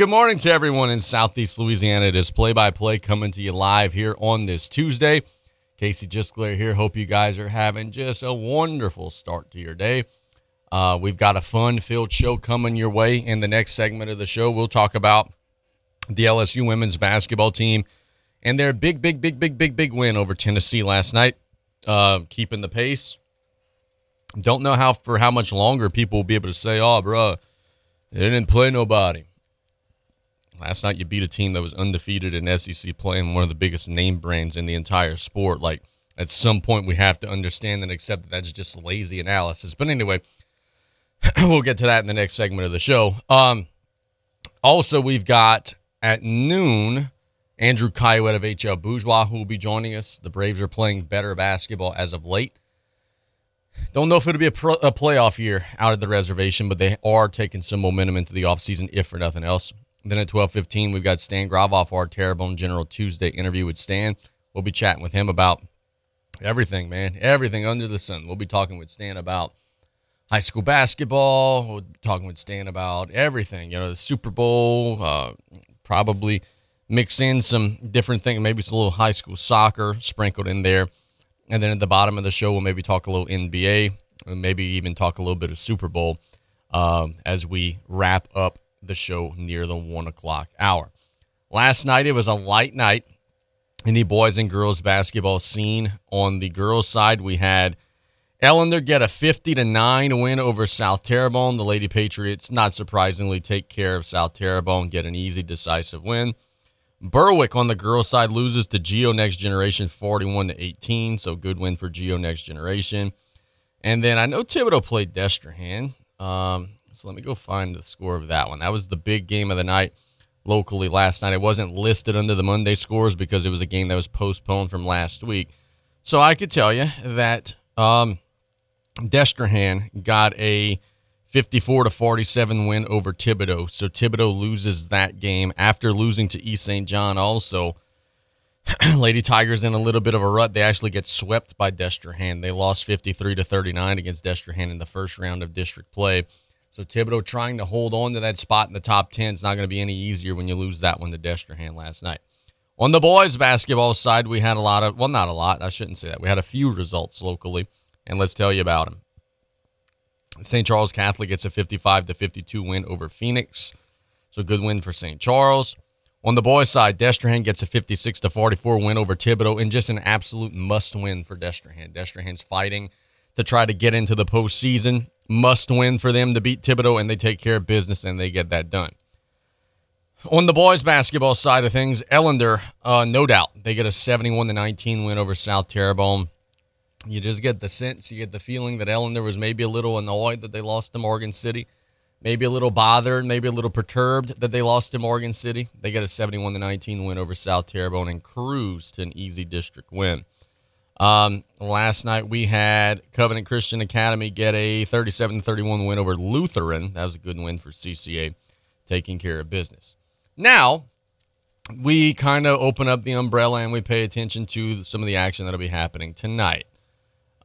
good morning to everyone in Southeast Louisiana. It is play by play coming to you live here on this Tuesday. Casey Gisclair here. Hope you guys are having just a wonderful start to your day. Uh, we've got a fun filled show coming your way. In the next segment of the show, we'll talk about the LSU women's basketball team and their big, big, big, big, big, big win over Tennessee last night, uh, keeping the pace. Don't know how for how much longer people will be able to say, "Oh, bro, they didn't play nobody." Last night you beat a team that was undefeated in SEC play and one of the biggest name brands in the entire sport. Like at some point we have to understand and accept that that's just lazy analysis. But anyway, we'll get to that in the next segment of the show. Um, also, we've got at noon Andrew Kayouette of HL Bourgeois who will be joining us. The Braves are playing better basketball as of late. Don't know if it'll be a, pro, a playoff year out of the reservation, but they are taking some momentum into the offseason, if for nothing else. Then at 12:15, we've got Stan Gravois, our Terrebonne General Tuesday interview with Stan. We'll be chatting with him about everything, man, everything under the sun. We'll be talking with Stan about high school basketball. We'll be talking with Stan about everything. You know, the Super Bowl. Uh, probably mix in some different things. Maybe it's a little high school soccer sprinkled in there. And then at the bottom of the show, we'll maybe talk a little NBA, and maybe even talk a little bit of Super Bowl um, as we wrap up the show near the one o'clock hour. Last night, it was a light night in the boys and girls basketball scene. On the girls' side, we had Ellender get a 50 to 9 win over South Terrebonne. The Lady Patriots, not surprisingly, take care of South Terrebonne, get an easy, decisive win. Berwick on the girls' side loses to Geo Next Generation 41 to 18, so good win for Geo Next Generation. And then I know Thibodaux played Destrehan. Um, so let me go find the score of that one. That was the big game of the night locally last night. It wasn't listed under the Monday scores because it was a game that was postponed from last week. So I could tell you that um, Destrehan got a 54 to 47 win over Thibodaux. So Thibodaux loses that game after losing to East St. John also. Lady Tigers in a little bit of a rut. They actually get swept by Destrehan. They lost 53 to 39 against Destrehan in the first round of district play. So Thibodaux trying to hold on to that spot in the top 10 is not going to be any easier when you lose that one to Destrehan last night. On the boys basketball side, we had a lot of, well, not a lot. I shouldn't say that. We had a few results locally, and let's tell you about them. St. Charles Catholic gets a 55 to 52 win over Phoenix. So good win for St. Charles. On the boys' side, Destrehan gets a 56 to 44 win over Thibodaux and just an absolute must win for Destrehan. Destrehan's fighting to try to get into the postseason. Must win for them to beat Thibodaux, and they take care of business and they get that done. On the boys' basketball side of things, Ellender, uh, no doubt, they get a 71 to 19 win over South Terrebonne. You just get the sense, you get the feeling that Ellender was maybe a little annoyed that they lost to Morgan City, maybe a little bothered, maybe a little perturbed that they lost to Morgan City. They get a 71 to 19 win over South Terrebonne and cruise to an easy district win. Um, last night we had Covenant Christian Academy get a 37 31 win over Lutheran. That was a good win for CCA, taking care of business. Now, we kind of open up the umbrella and we pay attention to some of the action that'll be happening tonight.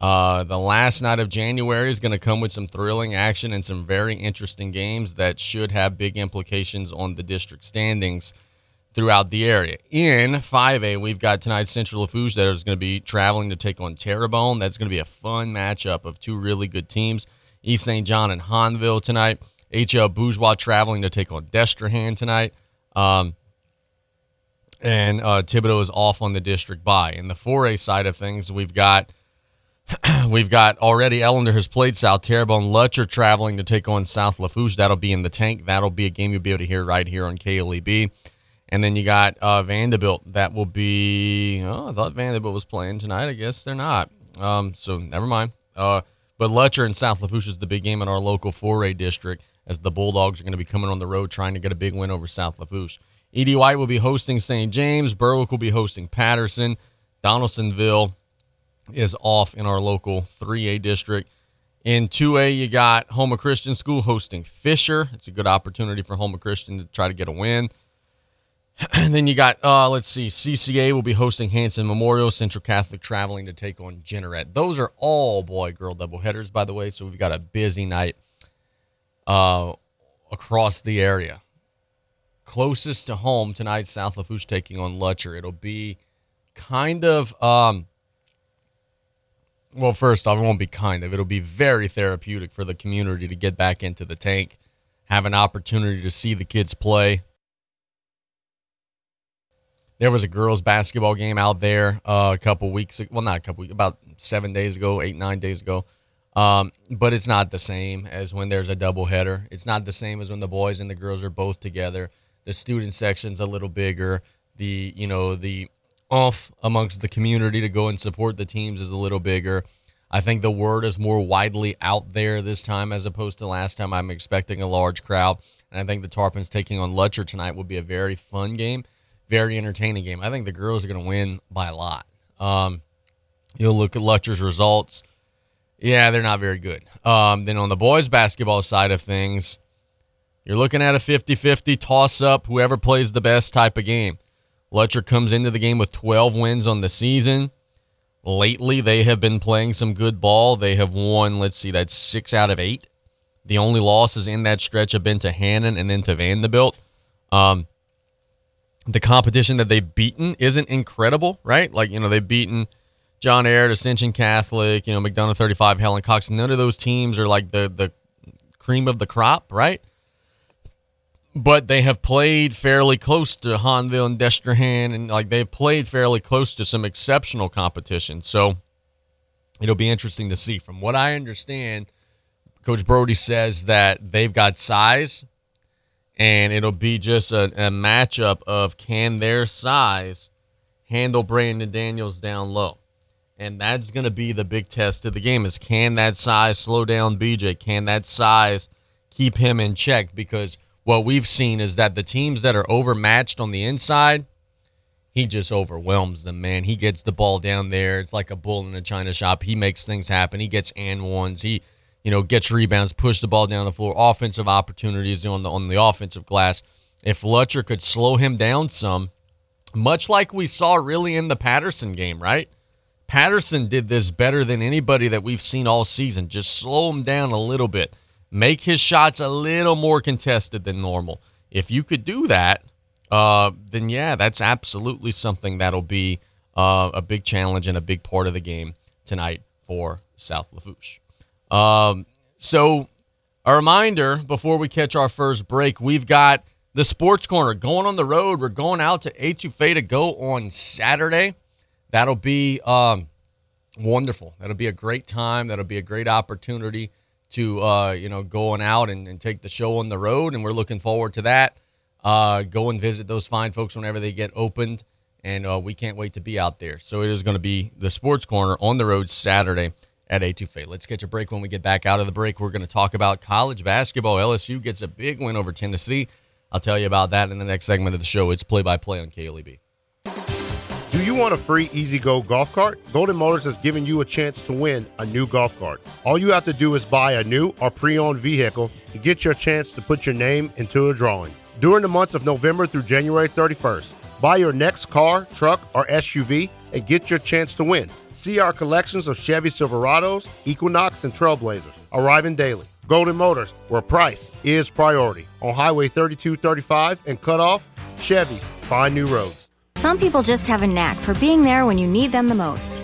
Uh, the last night of January is going to come with some thrilling action and some very interesting games that should have big implications on the district standings throughout the area. In 5A, we've got tonight Central Lafourche that is going to be traveling to take on Terrebonne. That's going to be a fun matchup of two really good teams. East St. John and Hahnville tonight. HL Bourgeois traveling to take on Destrehan tonight. Um, and uh, Thibodaux is off on the district bye. In the 4A side of things, we've got we've got already Ellender has played South Terrebonne. Lutcher traveling to take on South Lafourche. That'll be in the tank. That'll be a game you'll be able to hear right here on KLEB. And then you got uh, Vandebilt. That will be. Oh, I thought Vandebilt was playing tonight. I guess they're not. Um, so never mind. Uh, but Lutcher and South Lafourche is the big game in our local 4A district as the Bulldogs are going to be coming on the road trying to get a big win over South Lafourche. E.D. White will be hosting St. James. Berwick will be hosting Patterson. Donaldsonville is off in our local 3A district. In 2A, you got Houma Christian School hosting Fisher. It's a good opportunity for Houma Christian to try to get a win. And then you got, uh, let's see, CCA will be hosting Hanson Memorial, Central Catholic traveling to take on Jeanerette. Those are all boy girl doubleheaders, by the way. So we've got a busy night uh, across the area. closest to home tonight, South Lafourche taking on Lutcher. It'll be kind of um, well, first off, it won't be kind of. It'll be very therapeutic for the community to get back into the tank, have an opportunity to see the kids play. There was a girls' basketball game out there uh, a couple weeks. Well, not a couple weeks, about seven days ago, eight nine days ago. Um, but it's not the same as when there's a doubleheader. It's not the same as when the boys and the girls are both together. The student section's a little bigger. The you know the off amongst the community to go and support the teams is a little bigger. I think the word is more widely out there this time as opposed to last time. I'm expecting a large crowd, and I think the Tarpons taking on Lutcher tonight will be a very fun game, very entertaining game. I think the girls are going to win by a lot. Um, you'll look at Lutcher's results. Yeah, they're not very good. Um, then on the boys' basketball side of things, you're looking at a 50 50 toss up, whoever plays the best type of game. Lutcher comes into the game with 12 wins on the season. Lately, they have been playing some good ball. They have won, let's see, that's six out of eight. The only losses in that stretch have been to Hannon and then to Vandebilt. Um, the competition that they've beaten isn't incredible, right? Like, you know, they've beaten John Ehret, Ascension Catholic, you know, McDonough 35, Helen Cox. None of those teams are like the, the cream of the crop, right? but they have played fairly close to Hahnville and Destrehan, and like they've played fairly close to some exceptional competition. So it'll be interesting to see. From what I understand, Coach Brody says that they've got size, and it'll be just a, a matchup of can their size handle Brandon Daniels down low. And that's going to be the big test of the game is can that size slow down BJ? Can that size keep him in check? Because what we've seen is that the teams that are overmatched on the inside, he just overwhelms them, man. He gets the ball down there. It's like a bull in a china shop. He makes things happen. He gets and ones. He, you know, gets rebounds, push the ball down the floor, offensive opportunities on the on the offensive glass. If Lutcher could slow him down some, much like we saw really in the Patterson game, right? Patterson did this better than anybody that we've seen all season. Just slow him down a little bit make his shots a little more contested than normal. If you could do that, uh, then yeah, that's absolutely something that'll be uh, a big challenge and a big part of the game tonight for South Lafourche. Um, so, a reminder before we catch our first break, we've got the Sports Corner going on the road. We're going out to Etouffee to go on Saturday. That'll be um, wonderful. That'll be a great time. That'll be a great opportunity to uh, you know going out and, and, take the show on the road, and we're looking forward to that. Uh, go and visit those fine folks whenever they get opened, and uh, we can't wait to be out there. So it is going to be the Sports Corner on the road Saturday at Etouffee. Let's catch a break. When we get back out of the break, we're going to talk about college basketball. LSU gets a big win over Tennessee. I'll tell you about that in the next segment of the show. It's play by play on KLEB. Do you want a free Easy Go golf cart? Golden Motors has given you a chance to win a new golf cart. All you have to do is buy a new or pre owned vehicle to get your chance to put your name into a drawing. During the months of November through January 31st, buy your next car, truck, or SUV and get your chance to win. See our collections of Chevy Silverados, Equinox, and Trailblazers arriving daily. Golden Motors, where price is priority. On Highway 3235 and Cutoff, Chevys find new roads. Some people just have a knack for being there when you need them the most.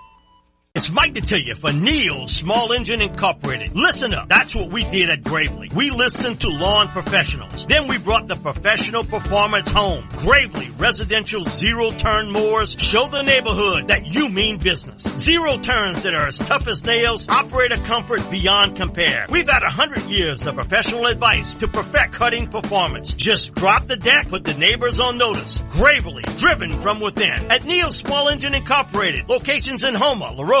It's Mike to tell you for Neil Small Engine Incorporated. Listen up. That's what we did at Gravely. We listened to lawn professionals. Then we brought the professional performance home. Gravely residential zero turn mowers show the neighborhood that you mean business. Zero turns that are as tough as nails, operator comfort beyond compare. We've had a hundred years of professional advice to perfect cutting performance. Just drop the deck, put the neighbors on notice. Gravely, driven from within. At Neil Small Engine Incorporated, locations in Houma, LaRoe,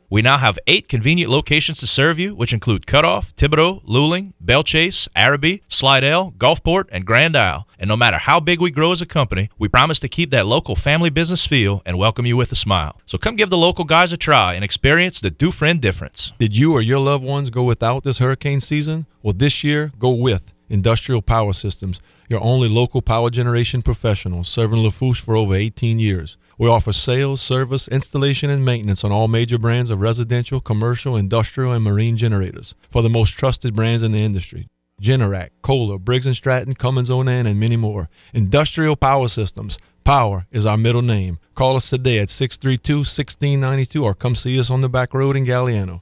We now have eight convenient locations to serve you, which include Cutoff, Thibodaux, Luling, Belle Chasse, Arabi, Slidell, Gulfport, and Grand Isle. And no matter how big we grow as a company, we promise to keep that local family business feel and welcome you with a smile. So come give the local guys a try and experience the Dufresne difference. Did you or your loved ones go without this hurricane season? Well, this year, go with Industrial Power Systems, your only local power generation professional serving Lafourche for over 18 years. We offer sales, service, installation, and maintenance on all major brands of residential, commercial, industrial, and marine generators for the most trusted brands in the industry. Generac, Kohler, Briggs & Stratton, Cummins Onan, and many more. Industrial Power Systems. Power is our middle name. Call us today at 632-1692 or come see us on the back road in Galliano.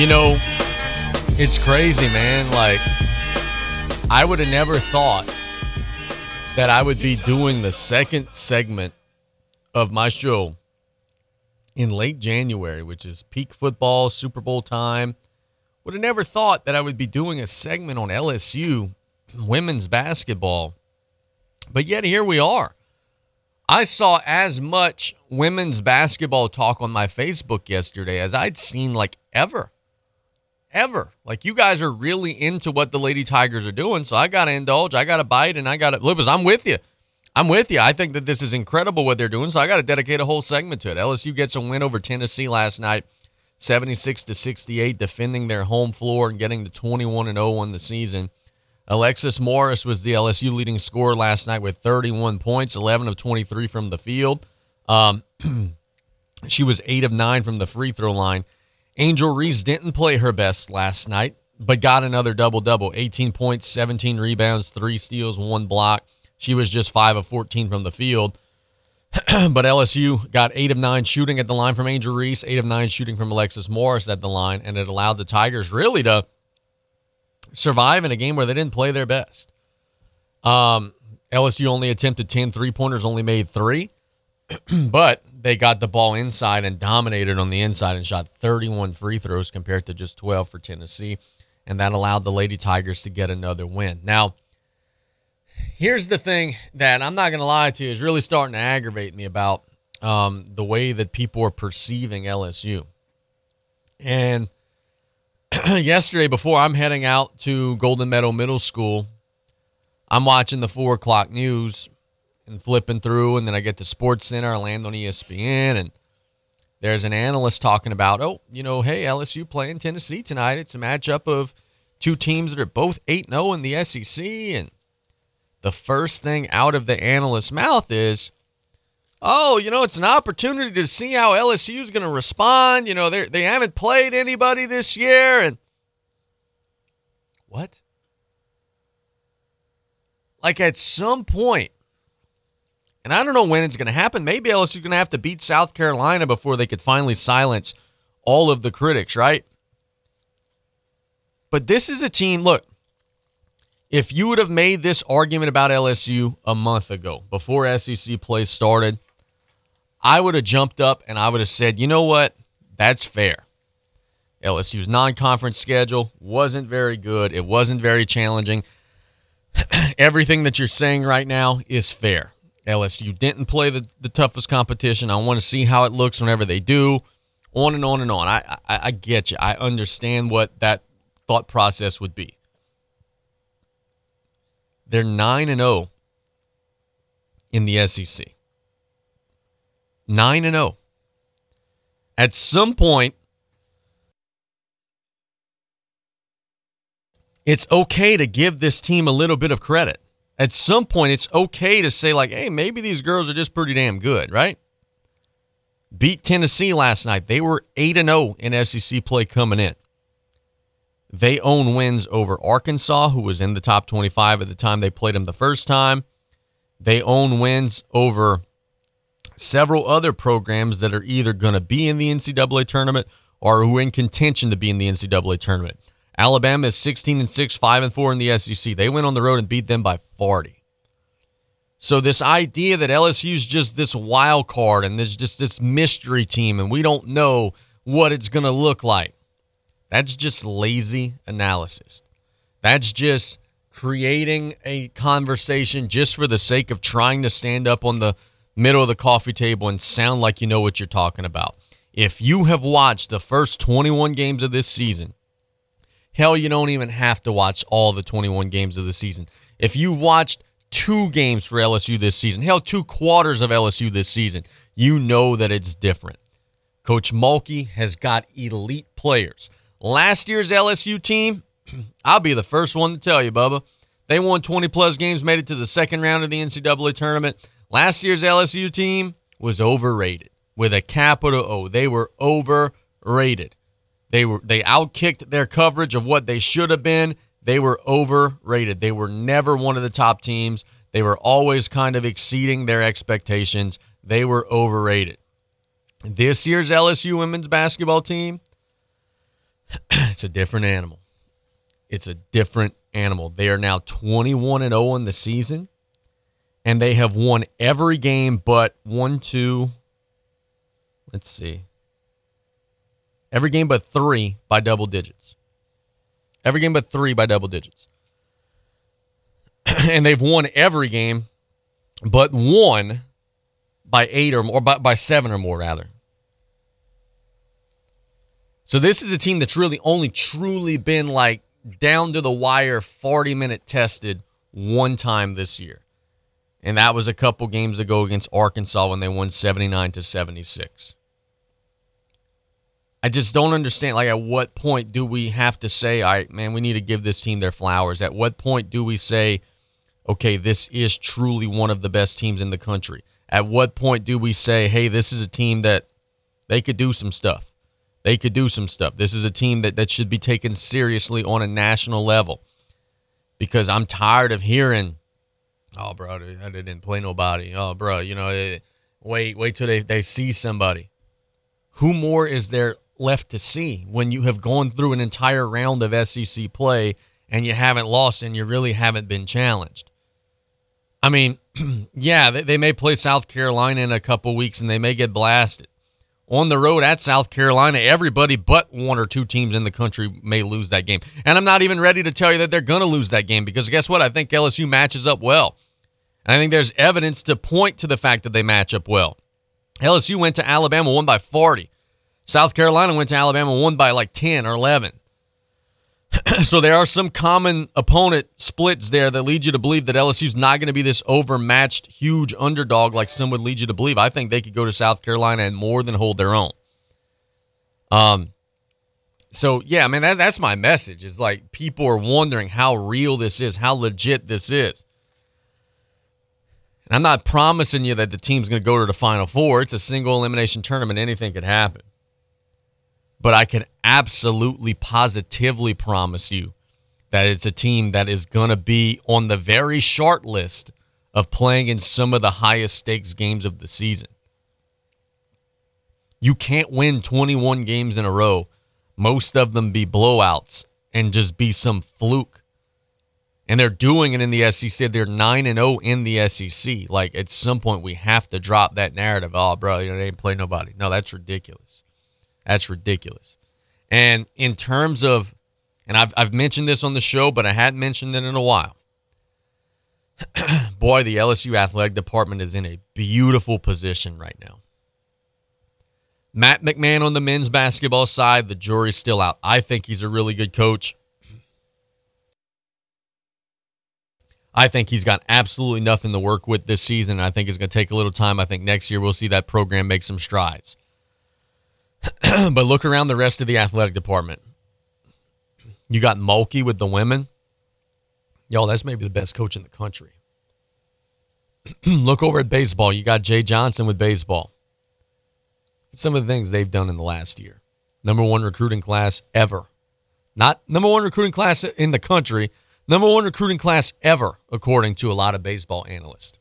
You know, it's crazy, man. Like, I would have never thought that I would be doing the second segment of my show in late January, which is peak football, Super Bowl time. Would have never thought that I would be doing a segment on LSU women's basketball. But yet here we are. I saw as much women's basketball talk on my Facebook yesterday as I'd seen like ever ever. Like you guys are really into what the Lady Tigers are doing, so I got to indulge. I got to bite, and I got to. Lupus, I'm with you. I'm with you. I think that this is incredible what they're doing, so I got to dedicate a whole segment to it. LSU gets a win over Tennessee last night, 76 to 68, defending their home floor and getting to 21 and 0 on the season. Alexis Morris was the LSU leading scorer last night with 31 points, 11 of 23 from the field. Um, she was 8 of 9 from the free throw line. Angel Reese didn't play her best last night, but got another double double 18 points, 17 rebounds, three steals, one block. She was just 5 of 14 from the field. but LSU got 8 of 9 shooting at the line from Angel Reese, 8 of 9 shooting from Alexis Morris at the line, and it allowed the Tigers really to survive in a game where they didn't play their best. Um, LSU only attempted 10 three pointers, only made three, but they got the ball inside and dominated on the inside and shot 31 free throws compared to just 12 for Tennessee. And that allowed the Lady Tigers to get another win. Now, here's the thing that I'm not going to lie to you is really starting to aggravate me about um, the way that people are perceiving LSU. And yesterday, before I'm heading out to Golden Meadow Middle School, I'm watching the four o'clock news and flipping through, and then I get to Sports Center, I land on ESPN, and there's an analyst talking about, oh, you know, hey, LSU playing Tennessee tonight. It's a matchup of two teams that are both 8 0 in the SEC. And the first thing out of the analyst's mouth is, oh, you know, it's an opportunity to see how LSU is going to respond. You know, they they haven't played anybody this year. And what? Like at some point, and I don't know when it's going to happen. Maybe LSU's going to have to beat South Carolina before they could finally silence all of the critics, right? But this is a team, look, if you would have made this argument about LSU a month ago, before SEC play started, I would have jumped up and I would have said, you know what? That's fair. LSU's non conference schedule wasn't very good, it wasn't very challenging. Everything that you're saying right now is fair. LSU didn't play the, the toughest competition. I want to see how it looks whenever they do. On and on and on. I, I, I get you. I understand what that thought process would be. They're 9 and 0 in the SEC. 9 and 0. At some point, it's okay to give this team a little bit of credit at some point it's okay to say like, hey, maybe these girls are just pretty damn good, right? beat Tennessee last night. They were 8 and 0 in SEC play coming in. They own wins over Arkansas, who was in the top 25 at the time they played them the first time. They own wins over several other programs that are either going to be in the NCAA tournament or who are in contention to be in the NCAA tournament. Alabama is 16 and 6, 5 and 4 in the SEC. They went on the road and beat them by 40. So this idea that LSU is just this wild card and there's just this mystery team and we don't know what it's going to look like. That's just lazy analysis. That's just creating a conversation just for the sake of trying to stand up on the middle of the coffee table and sound like you know what you're talking about. If you have watched the first 21 games of this season, hell, you don't even have to watch all the 21 games of the season. If you've watched two games for LSU this season, hell, two quarters of LSU this season, you know that it's different. Coach Mulkey has got elite players. Last year's LSU team, I'll be the first one to tell you, Bubba. They won 20 plus games, made it to the second round of the NCAA tournament. Last year's LSU team was overrated with a capital O. They were overrated. They were they outkicked their coverage of what they should have been. They were overrated. They were never one of the top teams. They were always kind of exceeding their expectations. They were overrated. This year's LSU women's basketball team, it's a different animal. It's a different animal. They are now 21 and 0 in the season, and they have won every game but one, two, let's see, every game but three by double digits. Every game but three by double digits. and they've won every game but one by eight or more, by, by seven or more, rather. So this is a team that's really only truly been like down to the wire, 40 minute tested one time this year. And that was a couple games ago against Arkansas when they won 79 to 76. I just don't understand. Like, at what point do we have to say, all right, man, we need to give this team their flowers? At what point do we say, okay, this is truly one of the best teams in the country? At what point do we say, hey, this is a team that they could do some stuff? They could do some stuff. This is a team that, that should be taken seriously on a national level. Because I'm tired of hearing, oh, bro, I didn't play nobody. Oh, bro, you know, eh, wait, wait till they, they see somebody. Who more is there left to see when you have gone through an entire round of SEC play and you haven't lost and you really haven't been challenged. I mean, yeah, they, they may play South Carolina in a couple weeks and they may get blasted. On the road at South Carolina, everybody but one or two teams in the country may lose that game. And I'm not even ready to tell you that they're going to lose that game because guess what? I think LSU matches up well. And I think there's evidence to point to the fact that they match up well. LSU went to Alabama, won by 40. South Carolina went to Alabama, won by like 10 or 11. so there are some common opponent splits there that lead you to believe that LSU's not going to be this overmatched, huge underdog like some would lead you to believe. I think they could go to South Carolina and more than hold their own. Um, so yeah, I mean that, that's my message. Is like people are wondering how real this is, how legit this is. And I'm not promising you that the team's going to go to the Final Four. It's a single elimination tournament; anything could happen but I can absolutely positively promise you that it's a team that is going to be on the very short list of playing in some of the highest stakes games of the season. You can't win 21 games in a row, most of them be blowouts and just be some fluke. And they're doing it in the SEC. They're 9 and 0 in the SEC. Like at some point we have to drop that narrative. Oh, bro, you know, they ain't play nobody. No, that's ridiculous. That's ridiculous. And in terms of, and I've, I've mentioned this on the show, but I hadn't mentioned it in a while. Boy, the LSU athletic department is in a beautiful position right now. Matt McMahon on the men's basketball side, the jury's still out. I think he's a really good coach. I think he's got absolutely nothing to work with this season. I think it's going to take a little time. I think next year we'll see that program make some strides. but look around the rest of the athletic department. You got Mulkey with the women. Yo, that's maybe the best coach in the country. look over at baseball. You got Jay Johnson with baseball. some of the things they've done in the last year. Number one recruiting class ever. Not number one recruiting class in the country, number one recruiting class ever, according to a lot of baseball analysts.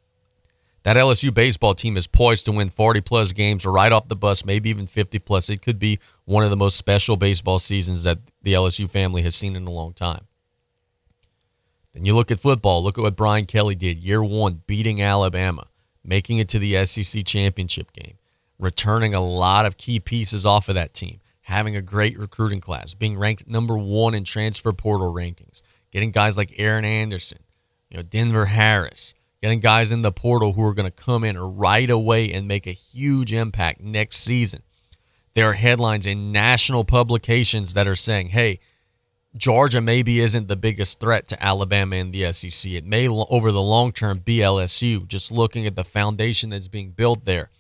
That LSU baseball team is poised to win 40 plus games right off the bus, maybe even 50 plus. It could be one of the most special baseball seasons that the LSU family has seen in a long time. Then you look at football. Look at what Brian Kelly did year one, beating Alabama, making it to the SEC championship game, returning a lot of key pieces off of that team, having a great recruiting class, being ranked number one in transfer portal rankings, getting guys like Aaron Anderson, you know, Denver Harris, getting guys in the portal who are going to come in right away and make a huge impact next season. There are headlines in national publications that are saying, hey, Georgia maybe isn't the biggest threat to Alabama in the SEC. It may, over the long term, be LSU, just looking at the foundation that's being built there.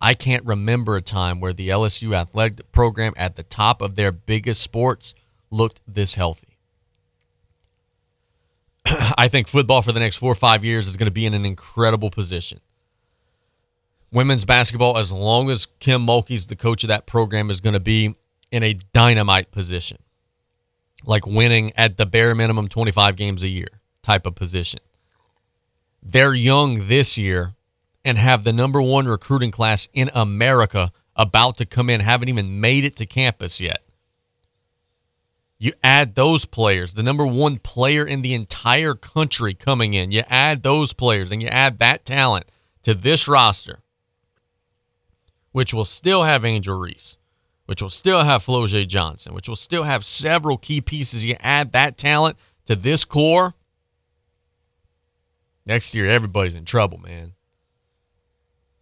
I can't remember a time where the LSU athletic program at the top of their biggest sports looked this healthy. I think football for the next four or five years is going to be in an incredible position. Women's basketball, as long as Kim Mulkey's the coach of that program, is going to be in a dynamite position like winning at the bare minimum 25 games a year type of position. They're young this year and have the number one recruiting class in America about to come in, haven't even made it to campus yet. You add those players, the number one player in the entire country coming in, you add those players and you add that talent to this roster, which will still have Angel Reese, which will still have Flau'jae Johnson, which will still have several key pieces. You add that talent to this core, next year everybody's in trouble, man.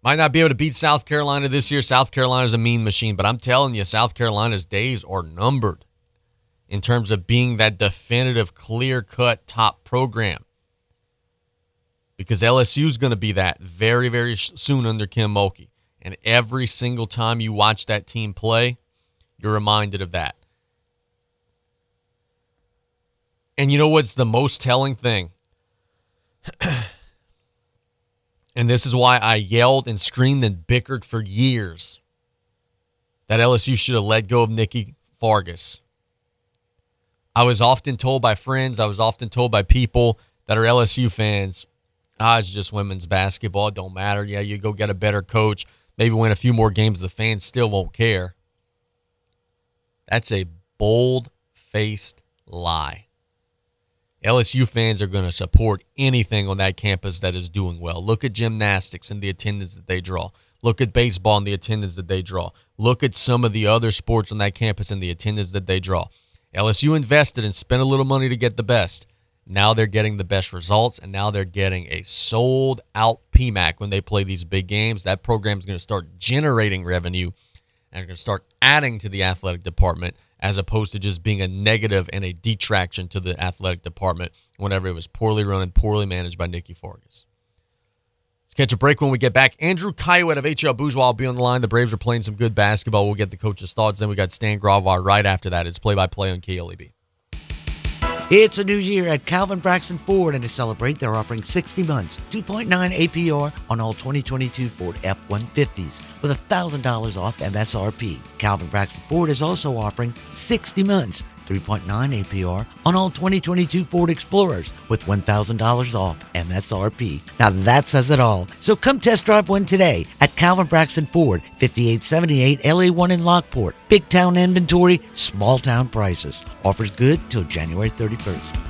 Might not be able to beat South Carolina this year. South Carolina's a mean machine, but I'm telling you, South Carolina's days are numbered in terms of being that definitive, clear cut top program. Because LSU is going to be that very, very soon under Kim Mulkey. And every single time you watch that team play, you're reminded of that. And you know what's the most telling thing? and this is why I yelled and screamed and bickered for years that LSU should have let go of Nikki Fargas. I was often told by friends, I was often told by people that are LSU fans, ah, it's just women's basketball. It don't matter. Yeah, you go get a better coach maybe win a few more games, the fans still won't care. That's a bold faced lie. LSU fans are going to support anything on that campus that is doing well. Look at gymnastics and the attendance that they draw. Look at baseball and the attendance that they draw. Look at some of the other sports on that campus and the attendance that they draw. LSU invested and spent a little money to get the best. Now they're getting the best results, and now they're getting a sold out PMAC when they play these big games. That program is going to start generating revenue and going to start adding to the athletic department as opposed to just being a negative and a detraction to the athletic department whenever it was poorly run and poorly managed by Nikki Fargas. Let's catch a break when we get back. Andrew Kiowa of HL Bourgeois will be on the line. The Braves are playing some good basketball. We'll get the coach's thoughts. Then we got Stan Gravois right after that. It's play by play on KLEB. It's a new year at Calvin Braxton Ford, and to celebrate, they're offering 60 months, 2.9 APR on all 2022 Ford F 150s with $1,000 off MSRP. Calvin Braxton Ford is also offering 60 months, 3.9 APR on all 2022 Ford Explorers with $1,000 off MSRP. Now that says it all. So come test drive one today at Calvin Braxton Ford, 5878 LA1 in Lockport. Big town inventory, small town prices. Offers good till January 31st.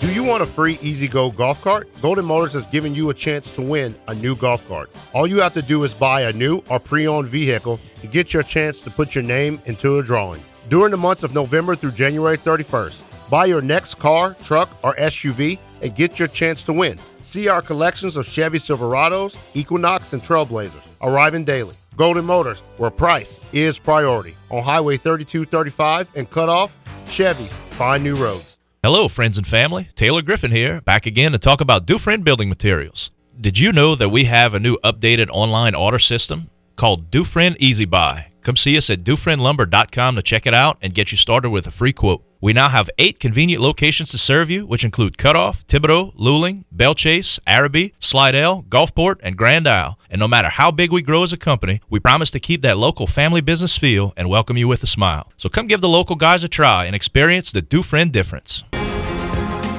Do you want a free Easy Go golf cart? Golden Motors has given you a chance to win a new golf cart. All you have to do is buy a new or pre owned vehicle to get your chance to put your name into a drawing. During the months of November through January 31st, buy your next car, truck, or SUV and get your chance to win. See our collections of Chevy Silverados, Equinox, and Trailblazers arriving daily. Golden Motors, where price is priority. On Highway 3235 and Cutoff, Chevy, find new roads. Hello, friends and family. Taylor Griffin here, back again to talk about Dufresne Building Materials. Did you know that we have a new updated online order system called Dufresne Easy Buy? Come see us at dufresnelumber.com to check it out and get you started with a free quote. We now have eight convenient locations to serve you, which include Cutoff, Thibodaux, Luling, Belle Chasse, Arabi, Slidell, Gulfport, and Grand Isle. And no matter how big we grow as a company, we promise to keep that local family business feel and welcome you with a smile. So come give the local guys a try and experience the Dufresne difference.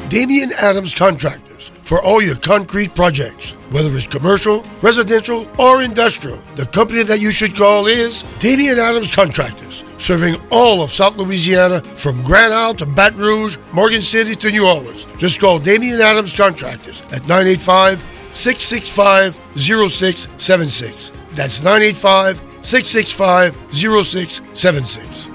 Damian Adams Contractors for all your concrete projects, whether it's commercial, residential, or industrial. The company that you should call is Damian Adams Contractors, serving all of South Louisiana from Grand Isle to Baton Rouge, Morgan City to New Orleans. Just call Damian Adams Contractors at 985 665 0676. That's 985 665 0676.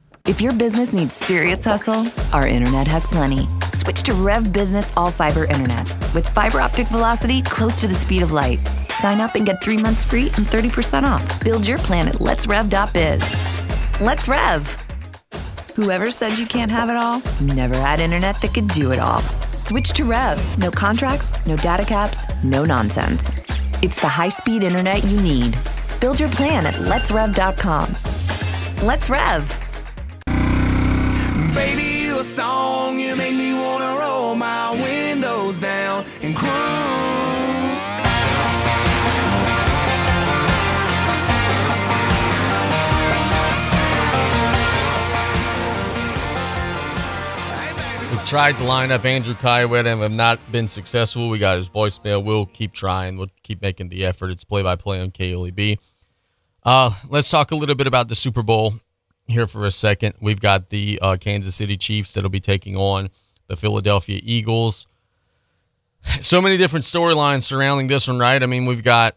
If your business needs serious hustle, our internet has plenty. Switch to Rev Business All Fiber Internet with fiber optic velocity close to the speed of light. Sign up and get three months free and 30% off. Build your plan at letsrev.biz. Let's Rev! Whoever said you can't have it all never had internet that could do it all. Switch to Rev. No contracts, no data caps, no nonsense. It's the high speed internet you need. Build your plan at letsrev.com. Let's Rev! Baby, you a song, you make me wanna roll my windows down and cruise. We've tried to line up Andrew Kayawet and have not been successful. We got his voicemail. We'll keep trying. We'll keep making the effort. It's play by play on KLEB. Uh, let's talk a little bit about the Super Bowl here for a second. We've got the uh, Kansas City Chiefs that'll be taking on the Philadelphia Eagles. So many different storylines surrounding this one, right? I mean, we've got,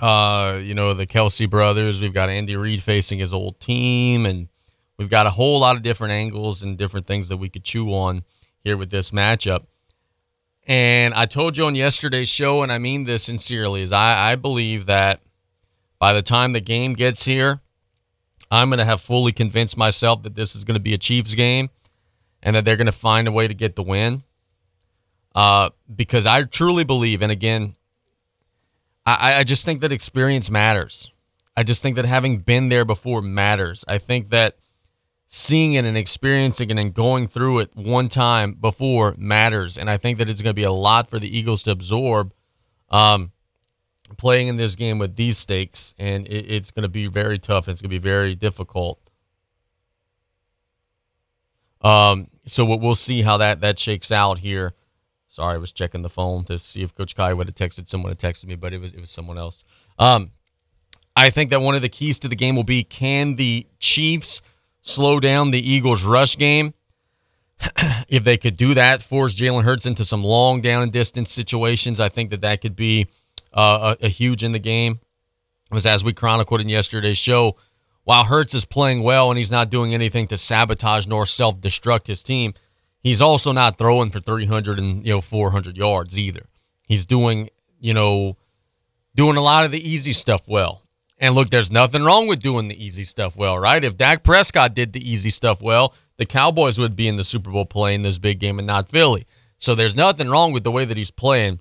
uh, you know, the Kelce brothers. We've got Andy Reid facing his old team, and we've got a whole lot of different angles and different things that we could chew on here with this matchup. And I told you on yesterday's show, and I mean this sincerely, is I, I believe that by the time the game gets here, I'm going to have fully convinced myself that this is going to be a Chiefs game and that they're going to find a way to get the win. Uh, because I truly believe, and again, I, I just think that experience matters. I just think that having been there before matters. I think that seeing it and experiencing it and going through it one time before matters. And I think that it's going to be a lot for the Eagles to absorb um, playing in this game with these stakes. And it, it's going to be very tough. It's going to be very difficult. Um, so we'll see how that, that shakes out here. Sorry, I was checking the phone to see if Coach Kai would have texted someone had texted me, but it was it was someone else. Um, I think that one of the keys to the game will be can the Chiefs slow down the Eagles' rush game? if they could do that, force Jalen Hurts into some long down and distance situations, I think that that could be uh, a, a huge in the game. Was as we chronicled in yesterday's show. While Hurts is playing well and he's not doing anything to sabotage nor self destruct his team, he's also not throwing for 300 and you know 400 yards either. He's doing you know doing a lot of the easy stuff well. And look, there's nothing wrong with doing the easy stuff well, right? If Dak Prescott did the easy stuff well, the Cowboys would be in the Super Bowl playing this big game and not Philly. So there's nothing wrong with the way that he's playing.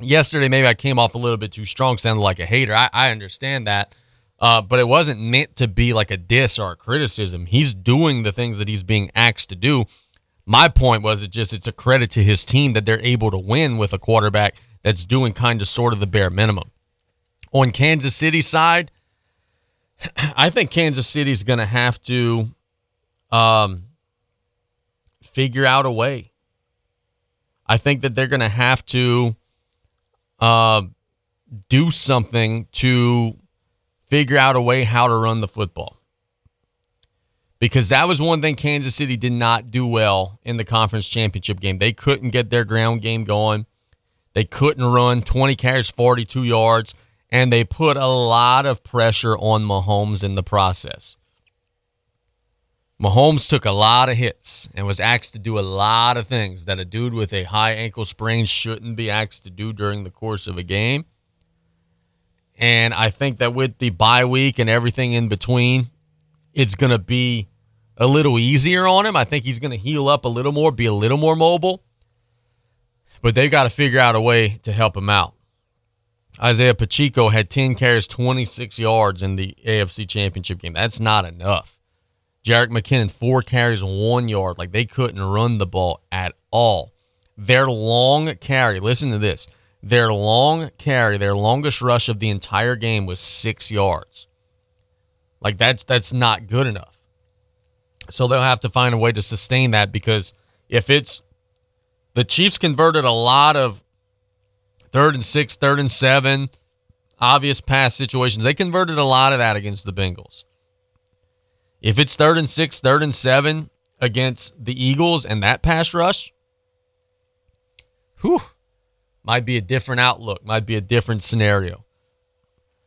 Yesterday, maybe I came off a little bit too strong, sounded like a hater. I, I understand that. Uh, but it wasn't meant to be like a diss or a criticism. He's doing the things that he's being asked to do. My point was it just it's a credit to his team that they're able to win with a quarterback that's doing kind of sort of the bare minimum. On Kansas City side, I think Kansas City's going to have to um, figure out a way. I think that they're going to have to uh, do something to figure out a way how to run the football. Because that was one thing Kansas City did not do well in the conference championship game. They couldn't get their ground game going. They couldn't run 20 carries, 42 yards, and they put a lot of pressure on Mahomes in the process. Mahomes took a lot of hits and was asked to do a lot of things that a dude with a high ankle sprain shouldn't be asked to do during the course of a game. And I think that with the bye week and everything in between, it's going to be a little easier on him. I think he's going to heal up a little more, be a little more mobile. But they've got to figure out a way to help him out. Isaiah Pacheco had 10 carries, 26 yards in the AFC Championship game. That's not enough. Jerick McKinnon, four carries, one yard. Like they couldn't run the ball at all. Their long carry, listen to this. Their long carry, their longest rush of the entire game was six yards. Like that's that's not good enough. So they'll have to find a way to sustain that because if it's the Chiefs converted a lot of third and six, third and seven, obvious pass situations. They converted a lot of that against the Bengals. If it's third and six, third and seven against the Eagles and that pass rush, whew, might be a different outlook, might be a different scenario.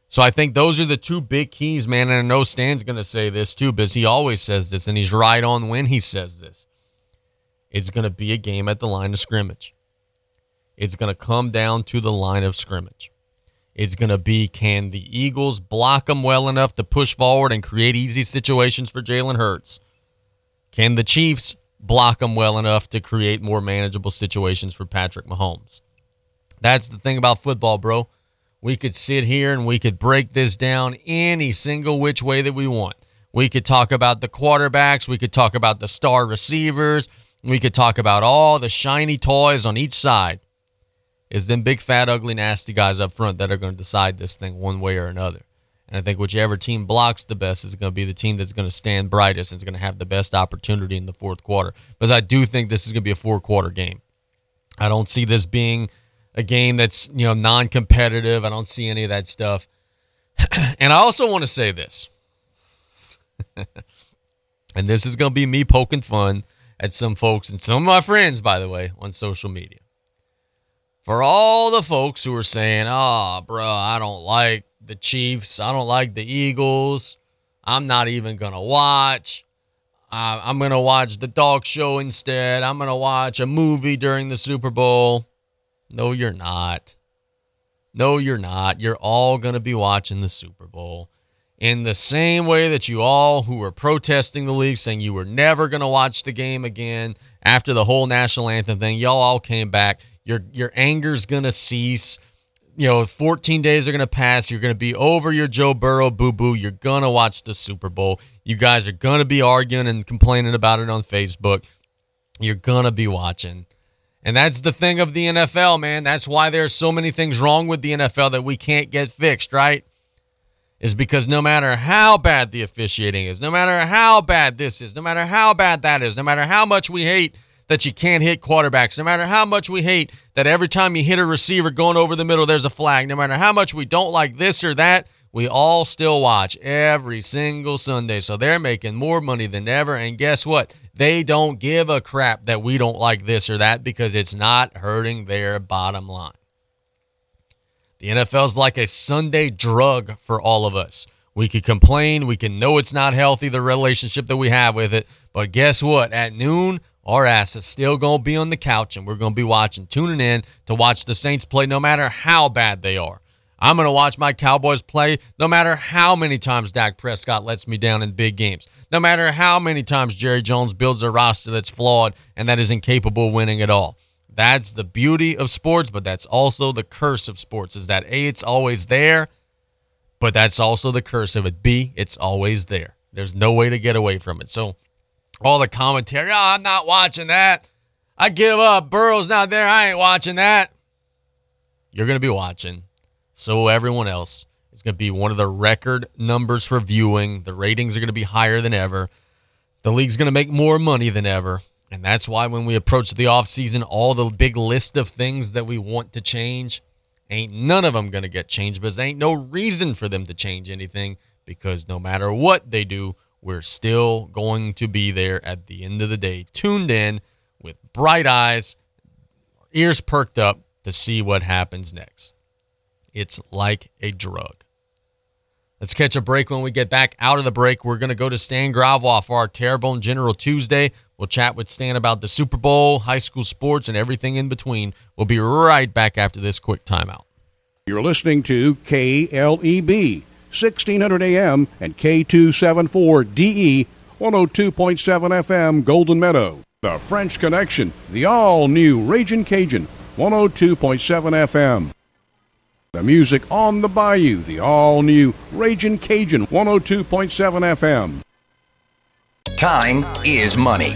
So I think those are the two big keys, man. And I know Stan's going to say this too, because he always says this, and he's right on when he says this. It's going to be a game at the line of scrimmage. It's going to come down to the line of scrimmage. It's going to be can the Eagles block them well enough to push forward and create easy situations for Jalen Hurts? Can the Chiefs block them well enough to create more manageable situations for Patrick Mahomes? That's the thing about football, bro. We could sit here and we could break this down any single which way that we want. We could talk about the quarterbacks. We could talk about the star receivers. We could talk about all the shiny toys on each side. Is them big, fat, ugly, nasty guys up front that are going to decide this thing one way or another. And I think whichever team blocks the best is going to be the team that's going to stand brightest and is going to have the best opportunity in the fourth quarter. Because I do think this is going to be a four quarter game. I don't see this being a game that's you know non-competitive. I don't see any of that stuff. and I also want to say this, and this is going to be me poking fun at some folks and some of my friends, by the way, on social media. For all the folks who are saying, "Oh, bro, I don't like the Chiefs. I don't like the Eagles. I'm not even gonna watch." I'm to watch the dog show instead. I'm to watch a movie during the Super Bowl. No, you're not. No, you're not. You're all to be watching the Super Bowl. In the same way that you all who were protesting the league saying you were never going to watch the game again after the whole national anthem thing, y'all all came back. Your your anger's to cease you know, 14 days are to pass. You're to be over your Joe Burrow boo boo. You're to watch the Super Bowl. You guys are to be arguing and complaining about it on Facebook. You're to be watching. And that's the thing of the NFL, man. That's why there's so many things wrong with the NFL that we can't get fixed, right? Is because no matter how bad the officiating is, no matter how bad this is, no matter how bad that is, no matter how much we hate that you can't hit quarterbacks, no matter how much we hate that every time you hit a receiver going over the middle, there's a flag, no matter how much we don't like this or that, we all still watch every single Sunday. So they're making more money than ever. And guess what? They don't give a crap that we don't like this or that because it's not hurting their bottom line. The NFL's like a Sunday drug for all of us. We could complain, we can know it's not healthy, the relationship that we have with it. But guess what? At noon, our ass is still going to be on the couch and we're going to be watching, tuning in to watch the Saints play no matter how bad they are. I'm going to watch my Cowboys play no matter how many times Dak Prescott lets me down in big games. No matter how many times Jerry Jones builds a roster that's flawed and that is incapable of winning at all. That's the beauty of sports, but that's also the curse of sports is that A, it's always there, but that's also the curse of it. B, it's always there. There's no way to get away from it. So all the commentary. Oh, I'm not watching that. I give up. Burrow's not there. I ain't watching that. You're going to be watching. So everyone else. It's going to be one of the record numbers for viewing. The ratings are going to be higher than ever. The league's going to make more money than ever. And that's why when we approach the offseason, all the big list of things that we want to change, ain't none of them going to get changed because there ain't no reason for them to change anything because no matter what they do, we're still going to be there at the end of the day, tuned in with bright eyes, ears perked up to see what happens next. It's like a drug. Let's catch a break when we get back out of the break. We're going to go to Stan Gravois for our Terrebonne General Tuesday. We'll chat with Stan about the Super Bowl, high school sports, and everything in between. We'll be right back after this quick timeout. You're listening to KLEB 1600 AM and K274DE 102.7 FM Golden Meadow. The French Connection, the all new Raging Cajun 102.7 FM. The music on the bayou, the all new Raging Cajun 102.7 FM. Time is money.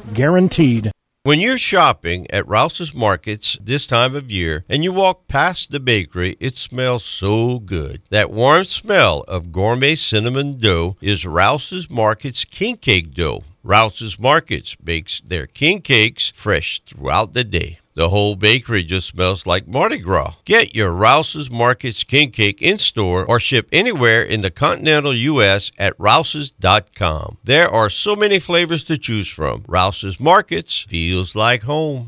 guaranteed. When you're shopping at Rouse's Markets this time of year and you walk past the bakery, it smells so good. That warm smell of gourmet cinnamon dough is Rouse's Markets king cake dough. Rouse's Markets bakes their king cakes fresh throughout the day. The whole bakery just smells like Mardi Gras. Get your Rouse's Markets king cake in store or ship anywhere in the continental U.S. at rouses.com. There are so many flavors to choose from. Rouse's Markets feels like home.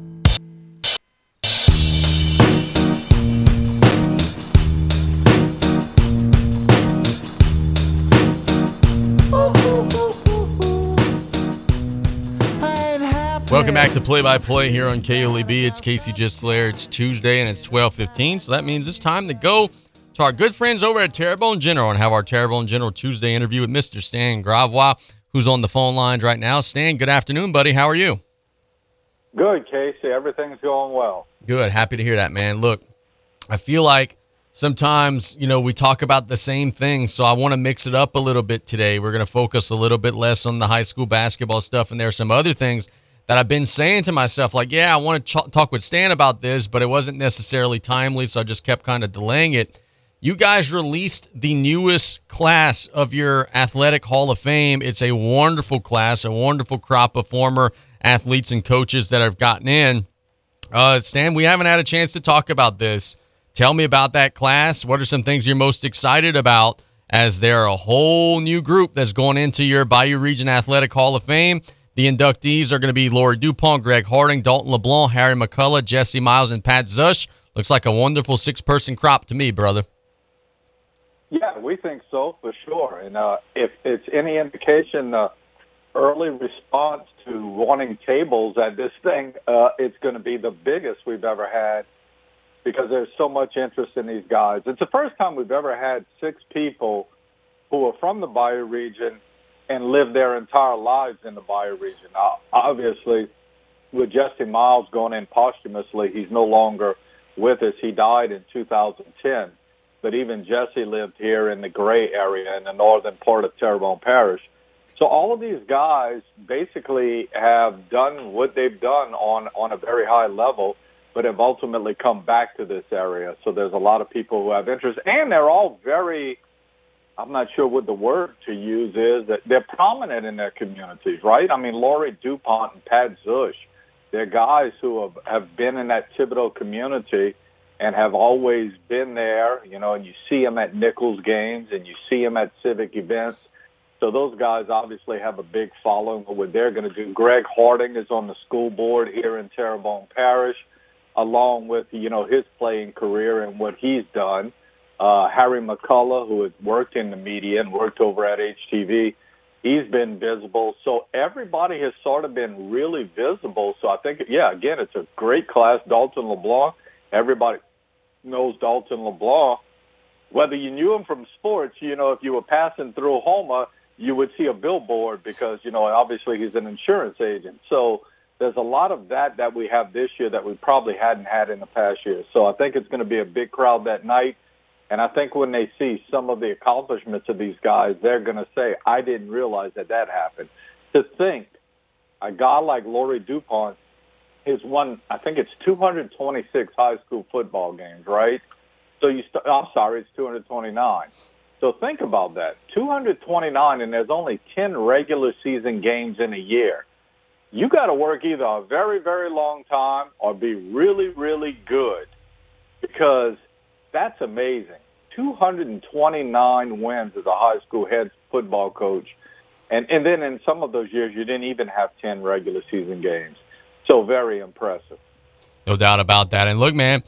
Welcome back to Play by Play here on KLEB. It's Casey Gisclair. It's Tuesday and it's 12:15, so that means it's time to go to our good friends over at Terrebonne General and have our Terrebonne General Tuesday interview with Mr. Stan Gravois, who's on the phone lines right now. Stan, good afternoon, buddy. How are you? Good, Casey. Everything's going well. Good. Happy to hear that, man. Look, I feel like sometimes, you know, we talk about the same thing, so I want to mix it up a little bit today. We're going to focus a little bit less on the high school basketball stuff, and there are some other things that I've been saying to myself, like, yeah, I want to ch- talk with Stan about this, but it wasn't necessarily timely, so I just kept kind of delaying it. You guys released the newest class of your Athletic Hall of Fame. It's a wonderful class, a wonderful crop of former athletes and coaches that have gotten in. Uh, Stan, we haven't had a chance to talk about this. Tell me about that class. What are some things you're most excited about as they're a whole new group that's going into your Bayou Region Athletic Hall of Fame? The inductees are going to be Lori DuPont, Greg Harding, Dalton LeBlanc, Harry McCullough, Jesse Miles, and Pat Zush. Looks like a wonderful six person crop to me, brother. Yeah, we think so for sure. And uh, if it's any indication, the early response to wanting tables at this thing, uh, it's going to be the biggest we've ever had because there's so much interest in these guys. It's the first time we've ever had six people who are from the Bayou region and live their entire lives in the Bayou region. Now, obviously, with Jesse Miles going in posthumously, he's no longer with us. He died in 2010. But even Jesse lived here in the Gray area in the northern part of Terrebonne Parish. So all of these guys basically have done what they've done on, on a very high level, but have ultimately come back to this area. So there's a lot of people who have interest, and they're all very I'm not sure what the word to use is that they're prominent in their communities, right? I mean, Laurie DuPont and Pat Zush, they're guys who have, have been in that Thibodaux community and have always been there, you know, and you see them at Nichols games and you see them at civic events. So those guys obviously have a big following what they're going to do. Greg Harding is on the school board here in Terrebonne Parish, along with, you know, his playing career and what he's done uh, Harry McCullough, who has worked in the media and worked over at HTV, he's been visible. So everybody has sort of been really visible. So I think, yeah, again, it's a great class. Dalton LeBlanc, everybody knows Dalton LeBlanc. Whether you knew him from sports, you know, if you were passing through Houma, you would see a billboard because, you know, obviously he's an insurance agent. So there's a lot of that that we have this year that we probably hadn't had in the past years. So I think it's going to be a big crowd that night. And I think when they see some of the accomplishments of these guys, they're going to say, I didn't realize that that happened. To think a guy like Laurie DuPont has won, I think it's 226 high school football games, right? So you, st- I'm sorry, it's 229. So think about that 229, and there's only 10 regular season games in a year. You got to work either a very, very long time or be really, really good because that's amazing. 229 wins as a high school head football coach. And and then in some of those years, you didn't even have ten regular season games. So very impressive. No doubt about that. And look, man,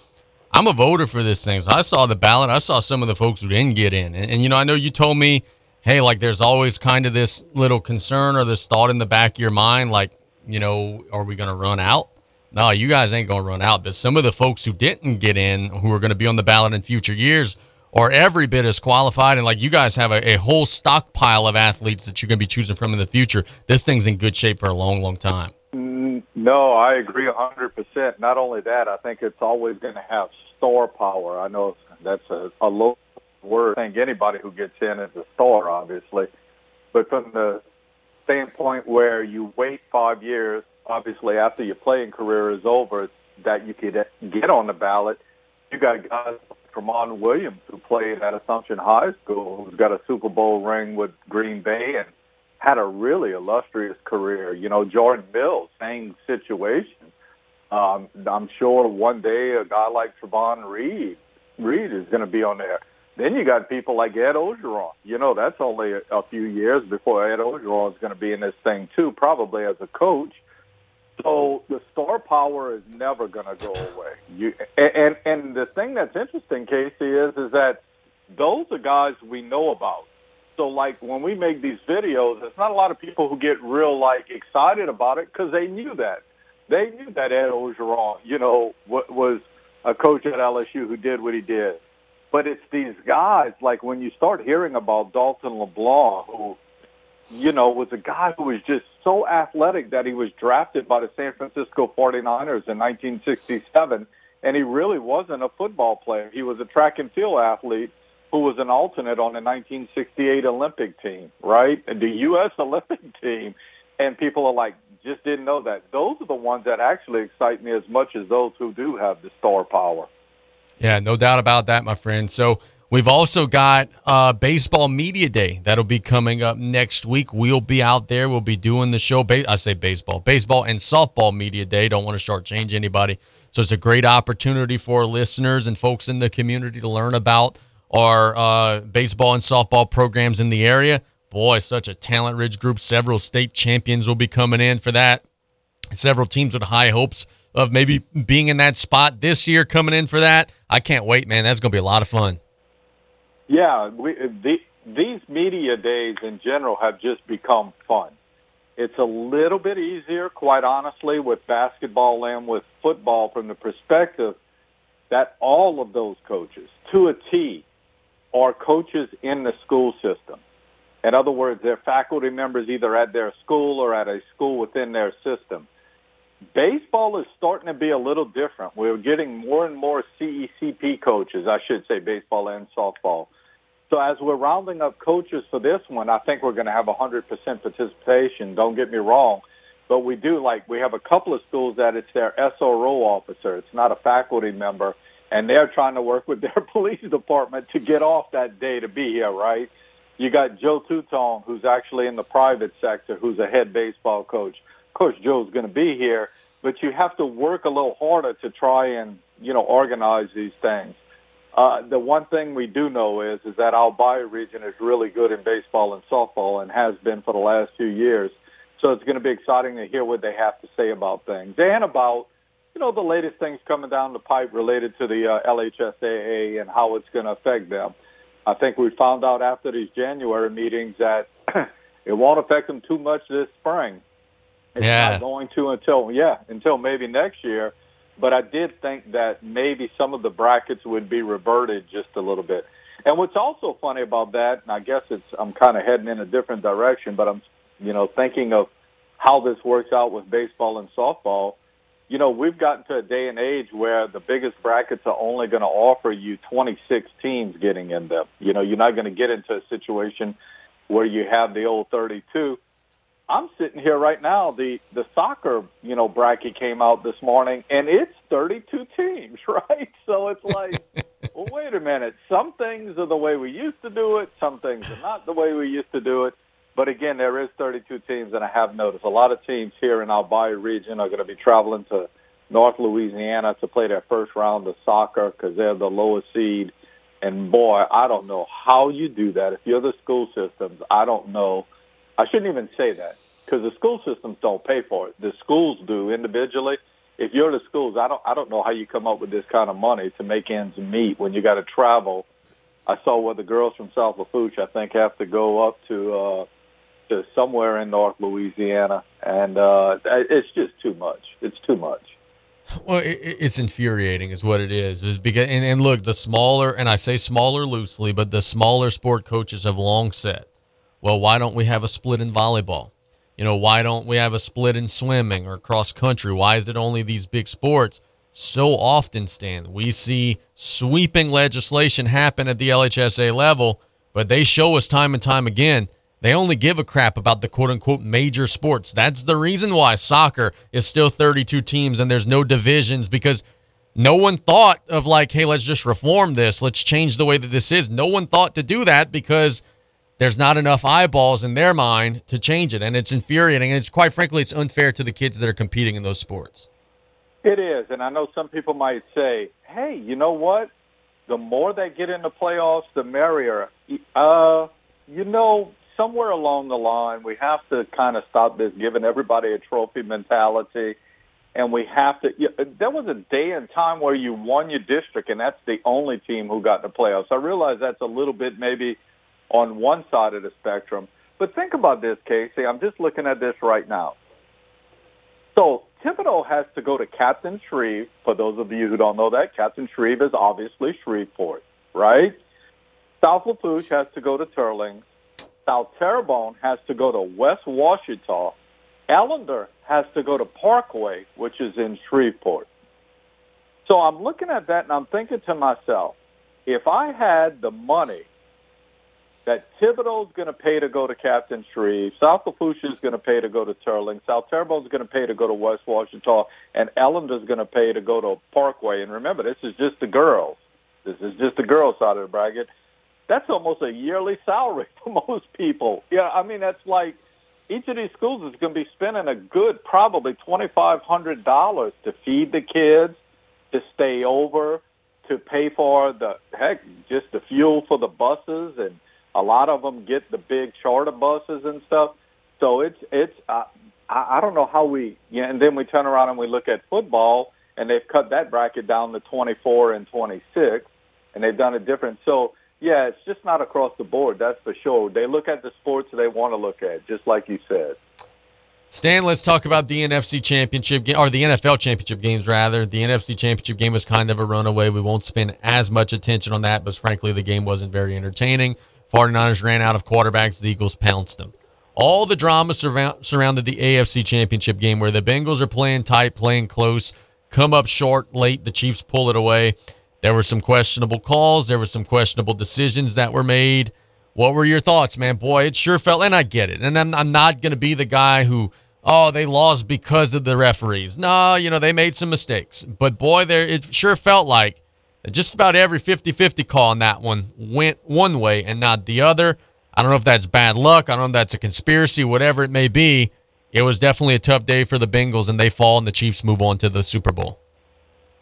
I'm a voter for this thing. So I saw the ballot. I saw some of the folks who didn't get in. And, and, you know, I know you told me, hey, like there's always kind of this little concern or this thought in the back of your mind, like, you know, are we going to run out? No, you guys ain't going to run out. But some of the folks who didn't get in, who are going to be on the ballot in future years, are every bit as qualified. And like you guys have a, a whole stockpile of athletes that you're going to be choosing from in the future. This thing's in good shape for a long, long time. Mm, no, I agree a 100%. Not only that, I think it's always going to have star power. I know that's a, a low word. I think anybody who gets in is a star, obviously. But from the standpoint where you wait five years, obviously after your playing career is over, that you could get on the ballot, you got guys like Tramon Williams who played at Assumption High School, who's got a Super Bowl ring with Green Bay and had a really illustrious career. You know, Jordan Mills, same situation. Um, I'm sure one day a guy like Travon Reed, Reed is going to be on there. Then you got people like Ed Orgeron. You know, that's only a, a few years before Ed Orgeron is going to be in this thing too, probably as a coach. So the star power is never going to go away. You and and the thing that's interesting, Casey, is is that those are guys we know about. So like when we make these videos, there's not a lot of people who get real like excited about it because they knew that. They knew that Ed Orgeron, you know, was a coach at LSU who did what he did. But it's these guys like when you start hearing about Dalton LeBlanc, who, you know, was a guy who was just so athletic that he was drafted by the San Francisco 49ers in 1967, and he really wasn't a football player. He was a track and field athlete who was an alternate on the 1968 Olympic team, right? The U.S. Olympic team. And people are like, just didn't know that. Those are the ones that actually excite me as much as those who do have the star power. Yeah, no doubt about that, my friend. So we've also got uh, Baseball Media Day that'll be coming up next week. We'll be out there. We'll be doing the show. Ba- I say baseball, baseball and softball media day. Don't want to shortchange anybody. So it's a great opportunity for listeners and folks in the community to learn about our uh, baseball and softball programs in the area. Boy, such a talent rich group. Several state champions will be coming in for that. Several teams with high hopes of maybe being in that spot this year coming in for that. I can't wait, man. That's going to be a lot of fun. Yeah, we, the, these media days in general have just become fun. It's a little bit easier, quite honestly, with basketball and with football from the perspective that all of those coaches, to a T, are coaches in the school system. In other words, they're faculty members either at their school or at a school within their system. Baseball is starting to be a little different. We're getting more and more CECP coaches, I should say baseball and softball. So as we're rounding up coaches for this one, I think we're going to have 100% participation. Don't get me wrong. But we do like, we have a couple of schools that it's their SRO officer. It's not a faculty member and they're trying to work with their police department to get off that day to be here, right? You got Joe Tutong, who's actually in the private sector, who's a head baseball coach. Of course, Joe's going to be here, but you have to work a little harder to try and you know organize these things. Uh, the one thing we do know is is that our Bayou region is really good in baseball and softball, and has been for the last few years. So it's going to be exciting to hear what they have to say about things and about you know, the latest things coming down the pipe related to the uh, LHSAA and how it's going to affect them. I think we found out after these January meetings that it won't affect them too much this spring. It's yeah. not going to until yeah, until maybe next year. But I did think that maybe some of the brackets would be reverted just a little bit. And what's also funny about that, and I guess it's I'm kind of heading in a different direction, but I'm you know thinking of how this works out with baseball and softball you know, we've gotten to a day and age where the biggest brackets are only going to offer you 26 teams getting in them. You know, you're not going to get into a situation where you have the old 32. I'm sitting here right now. The the soccer you know bracket came out this morning, and it's 32 teams, right? So it's like, well, wait a minute. Some things are the way we used to do it. Some things are not the way we used to do it. But again, there is 32 teams, and I have noticed a lot of teams here in our Bayou region are going to be traveling to North Louisiana to play their first round of soccer because they're the lowest seed. And boy, I don't know how you do that. If you're the school systems, I don't know I shouldn't even say that because the school systems don't pay for it. The schools do individually. If you're the schools, I don't I don't know how you come up with this kind of money to make ends meet when you got to travel. I saw where the girls from South Lafourche, I think, have to go up to uh, to somewhere in North Louisiana, and uh, it's just too much. It's too much. Well, it, it's infuriating, is what it is. Is because and, and look, the smaller, and I say smaller loosely, but the smaller sport coaches have long said, well, why don't we have a split in volleyball? You know, why don't we have a split in swimming or cross country? Why is it only these big sports? So often, Stan, we see sweeping legislation happen at the LHSA level, but they show us time and time again they only give a crap about the quote unquote major sports. That's the reason why soccer is still 32 teams and there's no divisions because no one thought of like, hey, let's just reform this. Let's change the way that this is. No one thought to do that because there's not enough eyeballs in their mind to change it. And it's infuriating. And it's quite frankly, it's unfair to the kids that are competing in those sports. It is. And I know some people might say, hey, you know what? The more they get into playoffs, the merrier. Uh, you know, somewhere along the line, we have to kind of stop this giving everybody a trophy mentality. And we have to. You, there was a day and time where you won your district, and that's the only team who got in the playoffs. I realize that's a little bit maybe on one side of the spectrum, but think about this, Casey. I'm just looking at this right now. So Thibodaux has to go to Captain Shreve. For those of you who don't know that, Captain Shreve is obviously Shreveport, right? South Lafourche has to go to Teurlings. South Terrebonne has to go to West Ouachita. Ellender has to go to Parkway, which is in Shreveport. So I'm looking at that and I'm thinking to myself, if I had the money that Thibodaux's going to pay to go to Captain Shreve, South Lafourche is going to pay to go to Teurling, South Terrebonne is going to pay to go to West Ouachita, and Ellender is going to pay to go to Parkway. And remember, this is just the girls. This is just the girls side of the bracket that's almost a yearly salary for most people. Yeah, I mean that's like each of these schools is going to be spending a good probably twenty five hundred dollars to feed the kids, to stay over, to pay for the heck just the fuel for the buses, and a lot of them get the big charter buses and stuff. So it's it's uh, I, I don't know how we yeah, and then we turn around and we look at football, and they've cut that bracket down to twenty four and twenty six, and they've done it different. So yeah, it's just not across the board. That's for sure. They look at the sports they want to look at, just like you said. Stan, let's talk about the NFC Championship game, or the NFL Championship games, rather. The NFC Championship game was kind of a runaway. We won't spend as much attention on that, but frankly, the game wasn't very entertaining. 49ers ran out of quarterbacks. The Eagles pounced them. All the drama surround, surrounded the AFC Championship game where the Bengals are playing tight, playing close, come up short late. The Chiefs pull it away. There were some questionable calls. There were some questionable decisions that were made. What were your thoughts, man? Boy, it sure felt, and I get it. And I'm, I'm not going to be the guy who, oh, they lost because of the referees. No, you know, they made some mistakes. But boy, there it sure felt like just about every 50 50 call on that one went one way and not the other. I don't know if that's bad luck. I don't know if that's a conspiracy, whatever it may be. It was definitely a tough day for the Bengals, and they fall, and the Chiefs move on to the Super Bowl.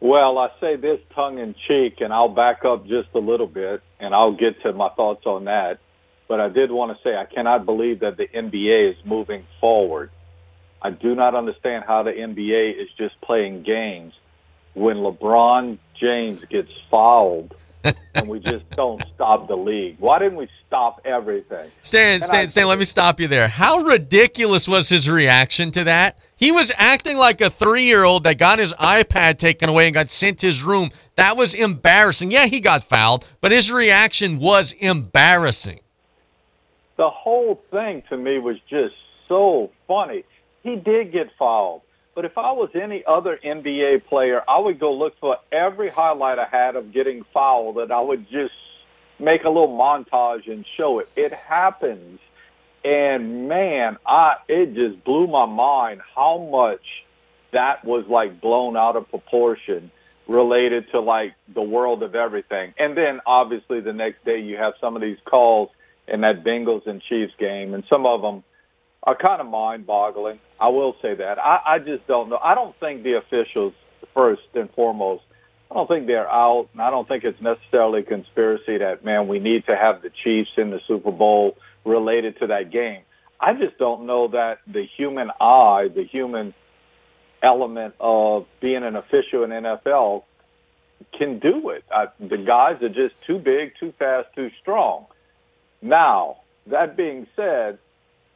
Well, I say this tongue in cheek, and I'll back up just a little bit, and I'll get to my thoughts on that. But I did want to say I cannot believe that the NBA is moving forward. I do not understand how the NBA is just playing games when LeBron James gets fouled and we just don't stop the league. Why didn't we stop everything? Stan, Stan, Stan, let me stop you there. How ridiculous was his reaction to that? He was acting like a three year old that got his iPad taken away and got sent to his room. That was embarrassing. Yeah, he got fouled, but his reaction was embarrassing. The whole thing to me was just so funny. He did get fouled. But if I was any other NBA player, I would go look for every highlight I had of getting fouled, and I would just make a little montage and show it. It happens, and man, I it just blew my mind how much that was like blown out of proportion related to like the world of everything. And then obviously the next day you have some of these calls in that Bengals and Chiefs game, and some of them are kind of mind-boggling. I will say that. I, I just don't know. I don't think the officials, first and foremost, I don't think they're out, and I don't think it's necessarily a conspiracy that man we need to have the Chiefs in the Super Bowl related to that game. I just don't know that the human eye, the human element of being an official in NFL can do it. I, the guys are just too big, too fast, too strong. Now, that being said,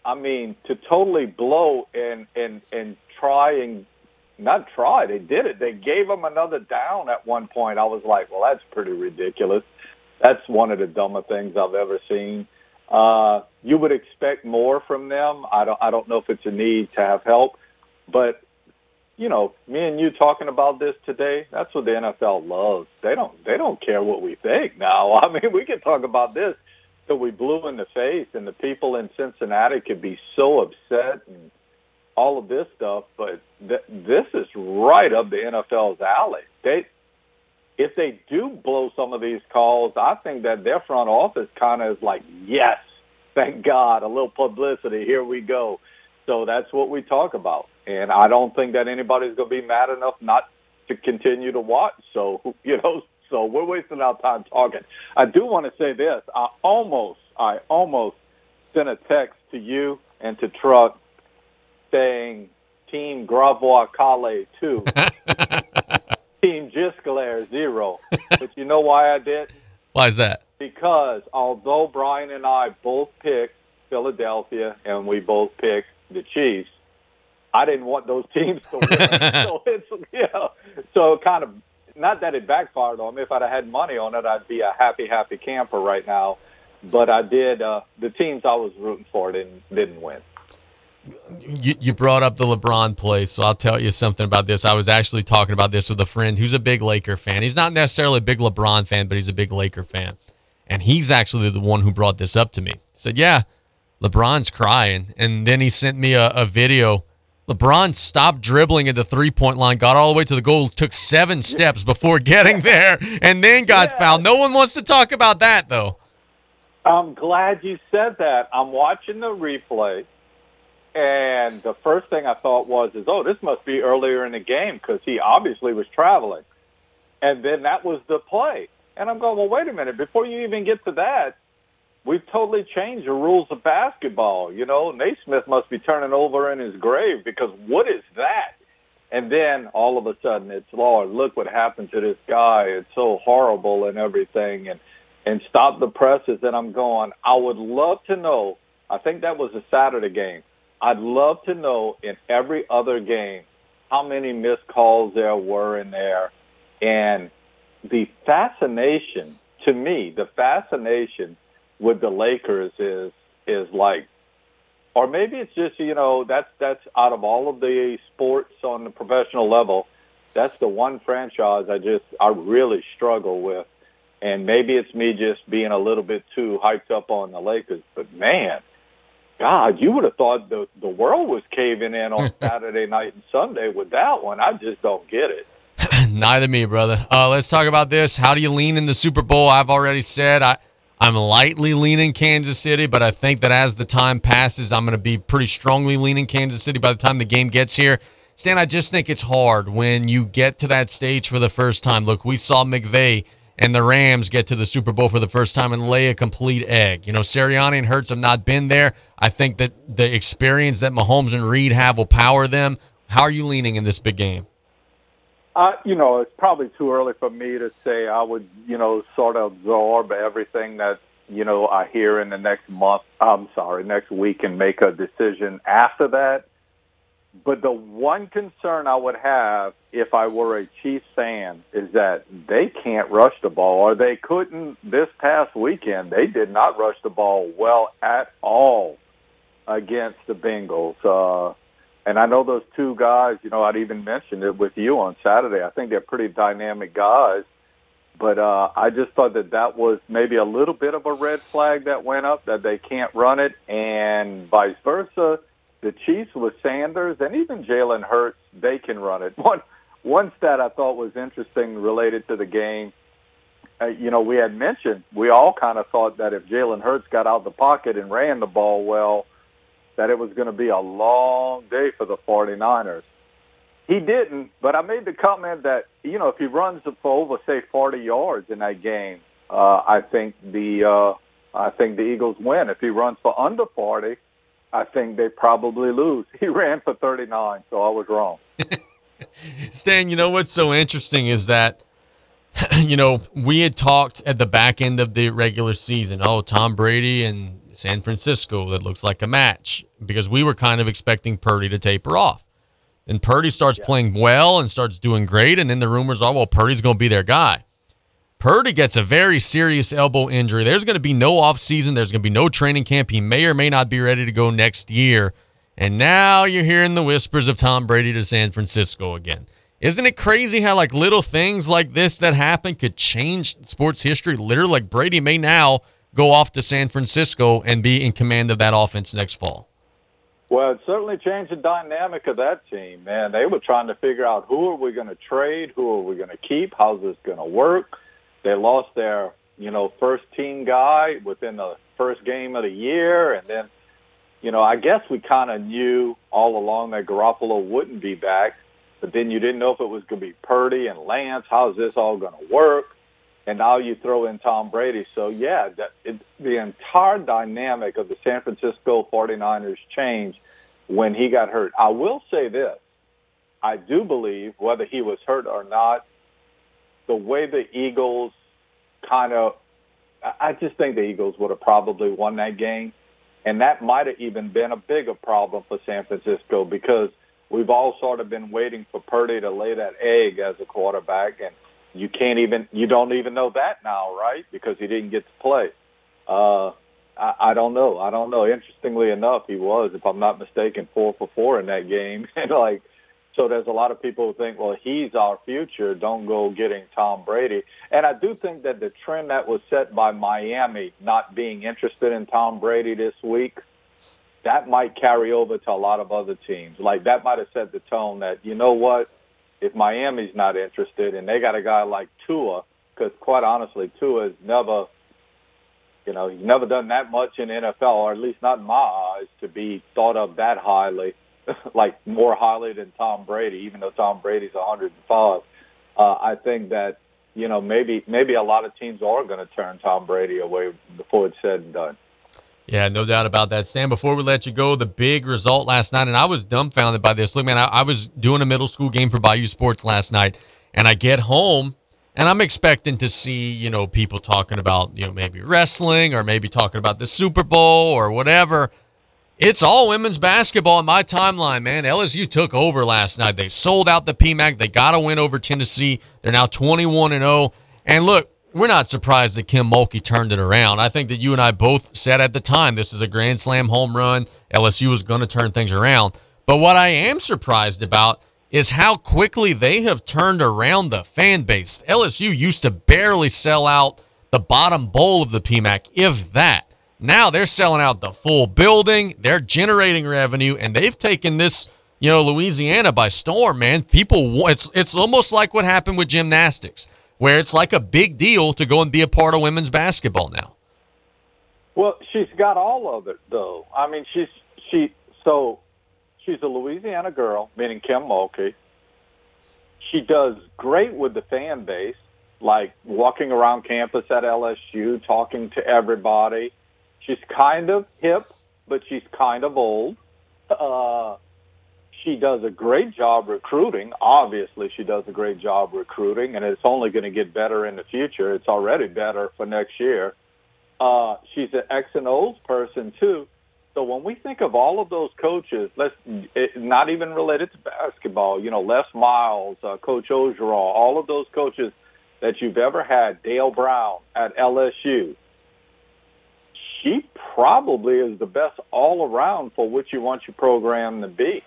I mean to totally blow and and and try and not try, they did it. They gave them another down at one point. I was like, well, that's pretty ridiculous. That's one of the dumbest things I've ever seen. Uh, you would expect more from them. I don't. I don't know if it's a need to have help, but you know, me and you talking about this today. That's what the NFL loves. They don't. They don't care what we think now. I mean, we can talk about this till we blew in the face, and the people in Cincinnati could be so upset and all of this stuff. But th- this is right up the NFL's alley. They if they do blow some of these calls, I think that their front office kind of is like, yes, thank God, a little publicity. Here we go. So that's what we talk about. And I don't think that anybody's going to be mad enough not to continue to watch. So, you know, so we're wasting our time talking. I do want to say this. I almost, I almost sent a text to you and to Truck saying Team Gravois Calais 2. Team Gisclair zero. but you know why I did? Why is that? Because although Brian and I both picked Philadelphia and we both picked the Chiefs, I didn't want those teams to win. so it's you know, so kind of not that it backfired on me. If I'd have had money on it, I'd be a happy, happy camper right now. But I did. Uh, the teams I was rooting for didn't didn't win you, you brought up the LeBron play, so I'll tell you something about this. I was actually talking about this with a friend who's a big Laker fan. He's not necessarily a big LeBron fan, but he's a big Laker fan. And he's actually the one who brought this up to me. He said, Yeah, LeBron's crying. And then he sent me a, a video. LeBron stopped dribbling at the three point line, got all the way to the goal, took seven steps before getting there, and then got yeah. fouled. No one wants to talk about that, though. I'm glad you said that. I'm watching the replay and the first thing I thought was, is oh, this must be earlier in the game because he obviously was traveling. And then that was the play. And I'm going, well, wait a minute. Before you even get to that, we've totally changed the rules of basketball. You know, Naismith must be turning over in his grave because what is that? And then all of a sudden, it's Lord, look what happened to this guy. It's so horrible and everything. And and stop the presses. And I'm going. I would love to know. I think that was a Saturday game I'd love to know in every other game how many missed calls there were in there. And the fascination, to me, the fascination with the Lakers is is like or maybe it's just, you know, that's that's out of all of the sports on the professional level, that's the one franchise I just I really struggle with. And maybe it's me just being a little bit too hyped up on the Lakers, but man, God, you would have thought the the world was caving in on Saturday night and Sunday with that one. I just don't get it. Neither me, brother. Uh, let's talk about this. How do you lean in the Super Bowl? I've already said I I'm lightly leaning Kansas City, but I think that as the time passes, I'm going to be pretty strongly leaning Kansas City by the time the game gets here. Stan, I just think it's hard when you get to that stage for the first time. Look, we saw McVay and the Rams get to the Super Bowl for the first time and lay a complete egg. You know, Sirianni and Hurts have not been there. I think that the experience that Mahomes and Reid have will power them. How are you leaning in this big game? Uh, you know, it's probably too early for me to say I would, you know, sort of absorb everything that, you know, I hear in the next month, I'm sorry, next week and make a decision after that. But the one concern I would have if I were a Chiefs fan is that they can't rush the ball, or they couldn't this past weekend. They did not rush the ball well at all against the Bengals. Uh, and I know those two guys, you know, I'd even mentioned it with you on Saturday. I think they're pretty dynamic guys. But uh, I just thought that that was maybe a little bit of a red flag that went up that they can't run it, and vice versa the Chiefs with Sanders and even Jalen Hurts, they can run it. One one stat I thought was interesting related to the game. Uh, you know, we had mentioned we all kind of thought that if Jalen Hurts got out the pocket and ran the ball well, that it was going to be a long day for the 49ers. He didn't, but I made the comment that you know if he runs for over say 40 yards in that game, uh, I think the uh, I think the Eagles win. If he runs for under 40, I think they probably lose. He ran for 39, so I was wrong. Stan, you know what's so interesting is that, you know, we had talked at the back end of the regular season. Oh, Tom Brady and San Francisco, that looks like a match because we were kind of expecting Purdy to taper off. And Purdy starts playing well and starts doing great. And then the rumors are, well, Purdy's going to be their guy. Purdy gets a very serious elbow injury. There's going to be no offseason. There's going to be no training camp. He may or may not be ready to go next year. And now you're hearing the whispers of Tom Brady to San Francisco again. Isn't it crazy how like little things like this that happen could change sports history? Literally, like Brady may now go off to San Francisco and be in command of that offense next fall. Well, it certainly changed the dynamic of that team, man. They were trying to figure out who are we going to trade, who are we going to keep, how's this going to work. They lost their, you know, first team guy within the first game of the year, and then, you know, I guess we kind of knew all along that Garoppolo wouldn't be back, but then you didn't know if it was going to be Purdy and Lance. How's this all going to work? And now you throw in Tom Brady. So yeah, that, it, the entire dynamic of the San Francisco 49ers changed when he got hurt. I will say this. I do believe whether he was hurt or not, the way the Eagles kind of, I just think the Eagles would have probably won that game. And that might have even been a bigger problem for San Francisco because we've all sort of been waiting for Purdy to lay that egg as a quarterback. And you can't even, you don't even know that now, right? Because he didn't get to play. Uh, I, I don't know. I don't know. Interestingly enough, he was, if I'm not mistaken, four for four in that game. and like, so there's a lot of people who think, well, he's our future. Don't go getting Tom Brady. And I do think that the trend that was set by Miami not being interested in Tom Brady this week, that might carry over to a lot of other teams. Like that might have set the tone that, you know what, if Miami's not interested and they got a guy like Tua, because quite honestly, Tua has never, you know, he's never done that much in NFL, or at least not in my eyes, to be thought of that highly like more highly than Tom Brady, even though Tom Brady's 105. Uh, I think that you know maybe maybe a lot of teams are going to turn Tom Brady away before it's said and done. Yeah, no doubt about that. Stan, before we let you go, the big result last night, and I was dumbfounded by this. Look, man, I, I was doing a middle school game for Bayou Sports last night, and I get home, and I'm expecting to see, you know, people talking about, you know, maybe wrestling or maybe talking about the Super Bowl or whatever. It's all women's basketball in my timeline, man. LSU took over last night. They sold out the PMAC. They got a win over Tennessee. They're now 21 and 0. And look, we're not surprised that Kim Mulkey turned it around. I think that you and I both said at the time this is a Grand Slam home run. LSU was going to turn things around. But what I am surprised about is how quickly they have turned around the fan base. LSU used to barely sell out the bottom bowl of the PMAC, if that. Now they're selling out the full building. They're generating revenue, and they've taken this, you know, Louisiana by storm. Man, people, it's it's almost like what happened with gymnastics, where it's like a big deal to go and be a part of women's basketball now. Well, she's got all of it, though. I mean, she's she so she's a Louisiana girl, meaning Kim Mulkey. She does great with the fan base, like walking around campus at LSU, talking to everybody She's kind of hip, but she's kind of old. Uh, she does a great job recruiting. Obviously, she does a great job recruiting, and it's only going to get better in the future. It's already better for next year. Uh, she's an X and O's person too. So when we think of all of those coaches, let's it, not even related to basketball. You know, Les Miles, uh, Coach Orgeron, all of those coaches that you've ever had. Dale Brown at LSU she probably is the best all around for what you want your program to be.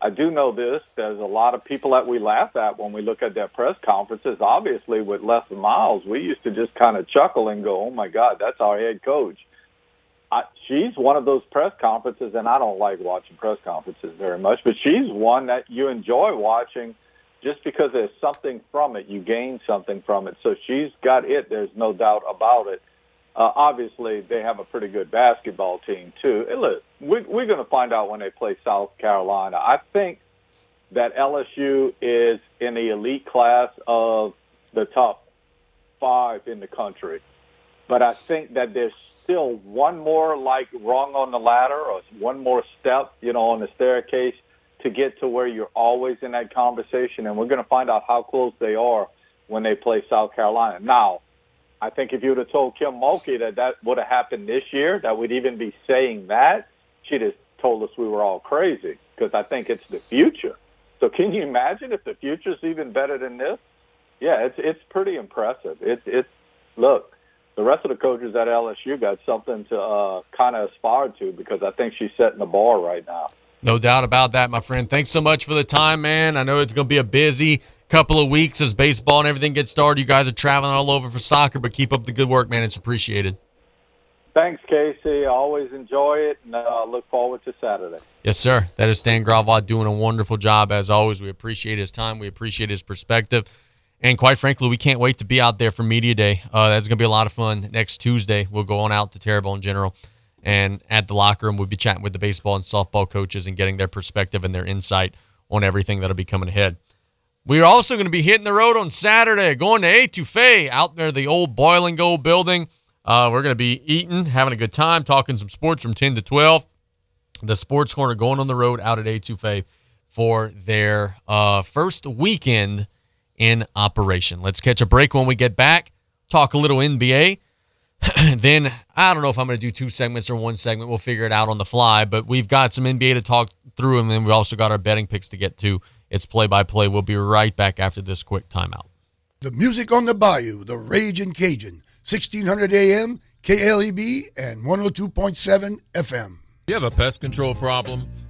I do know this. There's a lot of people that we laugh at when we look at their press conferences. Obviously, with Les Miles, we used to just kind of chuckle and go, "Oh my God, that's our head coach." I, she's one of those press conferences, and I don't like watching press conferences very much, but she's one that you enjoy watching just because there's something from it. You gain something from it. So she's got it. There's no doubt about it. Uh, obviously, they have a pretty good basketball team too. And look, we, we're going to find out when they play South Carolina. I think that LSU is in the elite class of the top five in the country. but I think that there's still one more like rung on the ladder or one more step, you know, on the staircase to get to where you're always in that conversation. And we're going to find out how close they are when they play South Carolina. Now, I think if you would have told Kim Mulkey that that would have happened this year, that we'd even be saying that, she'd have told us we were all crazy because I think it's the future. So can you imagine if the future's even better than this? Yeah, it's it's pretty impressive. It's it's look, the rest of the coaches at LSU got something to uh, kind of aspire to because I think she's setting the bar right now. No doubt about that, my friend. Thanks so much for the time, man. I know it's going to be a busy couple of weeks as baseball and everything gets started. You guys are traveling all over for soccer, but keep up the good work, man. It's appreciated. Thanks, Casey. I always enjoy it, and uh, look forward to Saturday. Yes, sir. That is Stan Gravois doing a wonderful job as always. We appreciate his time. We appreciate his perspective. And quite frankly, we can't wait to be out there for Media Day. Uh, that's going to be a lot of fun. Next Tuesday, we'll go on out to Terrebonne in General. And at the locker room, we'll be chatting with the baseball and softball coaches and getting their perspective and their insight on everything that'll be coming ahead. We are also going to be hitting the road on Saturday, going to Etouffee out there, the old Boil and Go building. Uh, we're going to be eating, having a good time, talking some sports from 10 to 12. The Sports Corner going on the road out at Etouffee for their uh, first weekend in operation. Let's catch a break when we get back, talk a little NBA. then I don't know if I'm going to do two segments or one segment. We'll figure it out on the fly, but we've got some NBA to talk through, and then we also got our betting picks to get to. It's play by play. We'll be right back after this quick timeout. The music on the bayou, the Raging Cajun, 1600 AM, KLEB, and 102.7 FM. You have a pest control problem?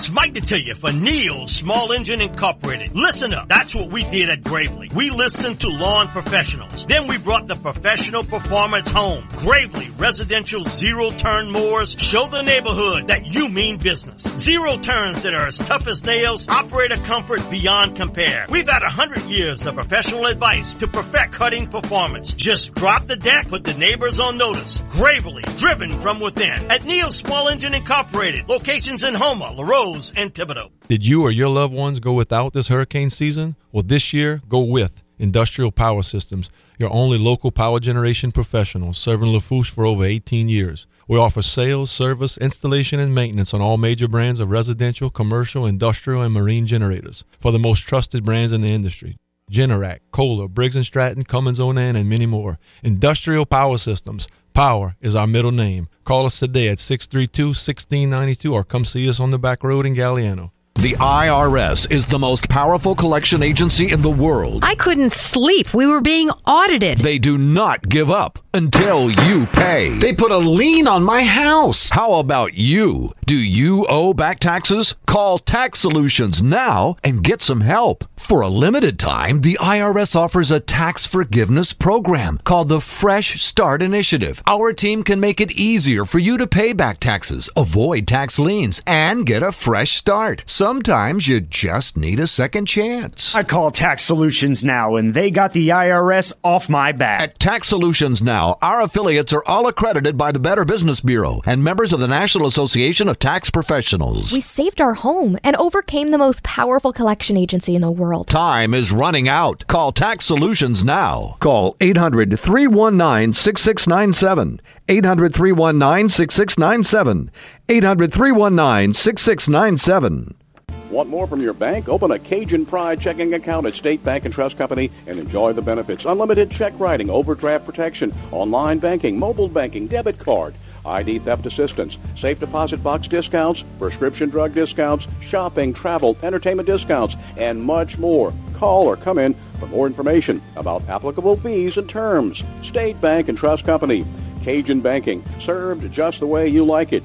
It's Mike to tell you for Neil Small Engine Incorporated. Listen up. That's what we did at Gravely. We listened to lawn professionals. Then we brought the professional performance home. Gravely Residential Zero Turn Mowers show the neighborhood that you mean business. Zero turns that are as tough as nails, operator comfort beyond compare. We've had a hundred years of professional advice to perfect cutting performance. Just drop the deck, put the neighbors on notice. Gravely, driven from within. At Neil Small Engine Incorporated. Locations in Houma, LaRose, and Thibodaux. Did you or your loved ones go without this hurricane season? Well, this year, go with Industrial Power Systems, your only local power generation professional serving Lafourche for over 18 years. We offer sales, service, installation, and maintenance on all major brands of residential, commercial, industrial, and marine generators for the most trusted brands in the industry. Generac, Kohler, Briggs & Stratton, Cummins Onan, and many more. Industrial Power Systems. Power is our middle name. Call us today at 632-1692 or come see us on the back road in Galliano. The IRS is the most powerful collection agency in the world. I couldn't sleep. We were being audited. They do not give up until you pay. They put a lien on my house. How about you? Do you owe back taxes? Call Tax Solutions now and get some help. For a limited time, the IRS offers a tax forgiveness program called the Fresh Start Initiative. Our team can make it easier for you to pay back taxes, avoid tax liens, and get a fresh start. Sometimes you just need a second chance. I call Tax Solutions now, and they got the IRS off my back. At Tax Solutions Now, our affiliates are all accredited by the Better Business Bureau and members of the National Association of Tax Professionals. We saved our home and overcame the most powerful collection agency in the world. Time is running out. Call Tax Solutions now. Call 800 319 6697. 800 319 6697. 800 319 6697. Want more from your bank? Open a Cajun Pride checking account at State Bank and Trust Company and enjoy the benefits. Unlimited check writing, overdraft protection, online banking, mobile banking, debit card, ID theft assistance, safe deposit box discounts, prescription drug discounts, shopping, travel, entertainment discounts, and much more. Call or come in for more information about applicable fees and terms. State Bank and Trust Company. Cajun Banking, served just the way you like it.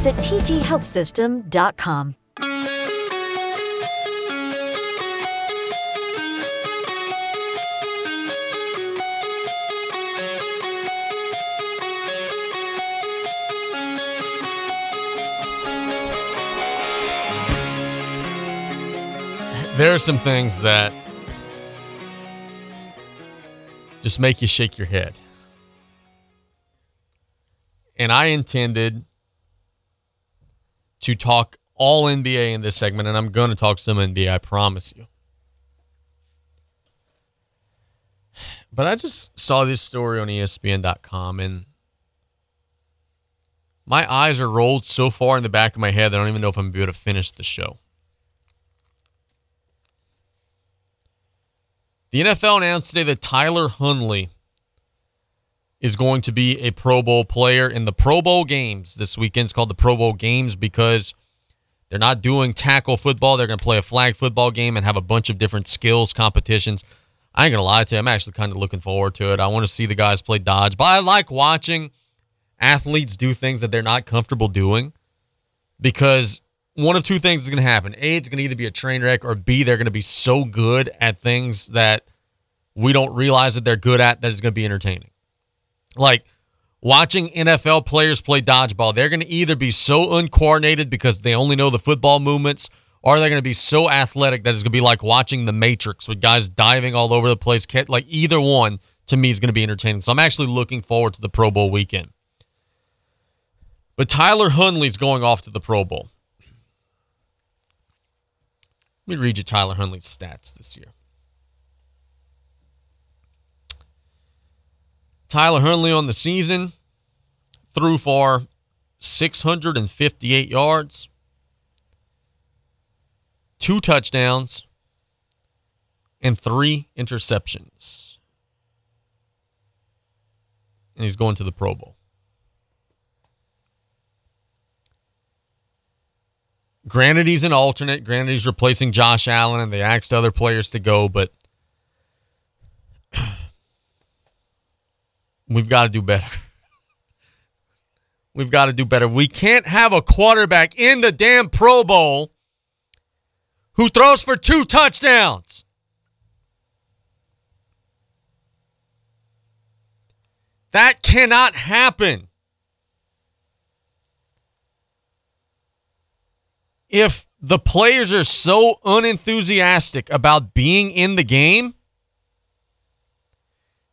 tghealthsystem.com. There are some things that just make you shake your head. And I intended to talk all NBA in this segment, and I'm going to talk some NBA, I promise you. But I just saw this story on ESPN.com, and my eyes are rolled so far in the back of my head that I don't even know if I'm going to be able to finish the show. The NFL announced today that Tyler Huntley is going to be a Pro Bowl player in the Pro Bowl games this weekend. It's called the Pro Bowl games because they're not doing tackle football. They're going to play a flag football game and have a bunch of different skills competitions. I ain't going to lie to you. I'm actually kind of looking forward to it. I want to see the guys play dodge, but I like watching athletes do things that they're not comfortable doing because one of two things is going to happen. A, it's going to either be a train wreck, or B, they're going to be so good at things that we don't realize that they're good at that it's going to be entertaining. Like watching NFL players play dodgeball, they're going to either be so uncoordinated because they only know the football movements, or they're going to be so athletic that it's going to be like watching The Matrix with guys diving all over the place. Like either one to me is going to be entertaining. So I'm actually looking forward to the Pro Bowl weekend. But Tyler Huntley's going off to the Pro Bowl. Let me read you Tyler Huntley's stats this year. Tyler Huntley on the season threw for 658 yards, two touchdowns, and three interceptions. And he's going to the Pro Bowl. Granted, he's an alternate. Granted, he's replacing Josh Allen, and they asked other players to go, but we've got to do better. we've got to do better. We can't have a quarterback in the damn Pro Bowl who throws for two touchdowns. That cannot happen. if the players are so unenthusiastic about being in the game,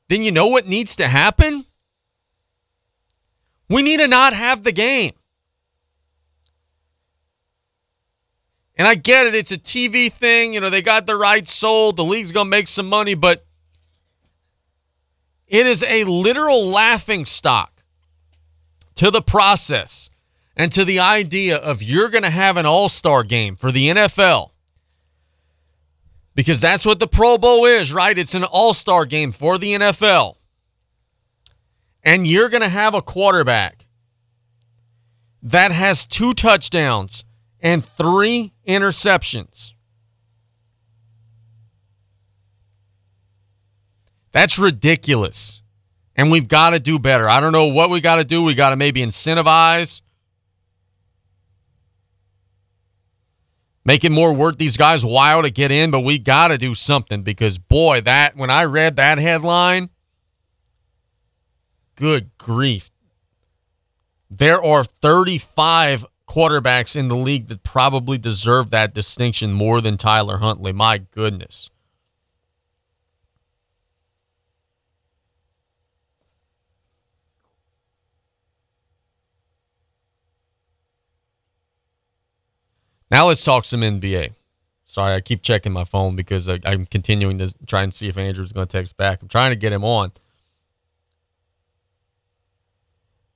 then you know what needs to happen? We need to not have the game. And I get it, it's a TV thing. You know, they got the rights sold. The league's going to make some money, but it is a literal laughing stock to the process and to the idea of you're going to have an all star game for the NFL. Because that's what the Pro Bowl is, right? It's an all star game for the NFL. And you're going to have a quarterback that has two touchdowns and three interceptions. That's ridiculous. And we've got to do better. I don't know what we got to do. We got to maybe incentivize make it more worth these guys while to get in, but we got to do something because boy, that when I read that headline, good grief. There are 35 quarterbacks in the league that probably deserve that distinction more than Tyler Huntley. My goodness. Now let's talk some NBA. Sorry, I keep checking my phone because I, am continuing to try and see if Andrew's going to text back. I'm trying to get him on.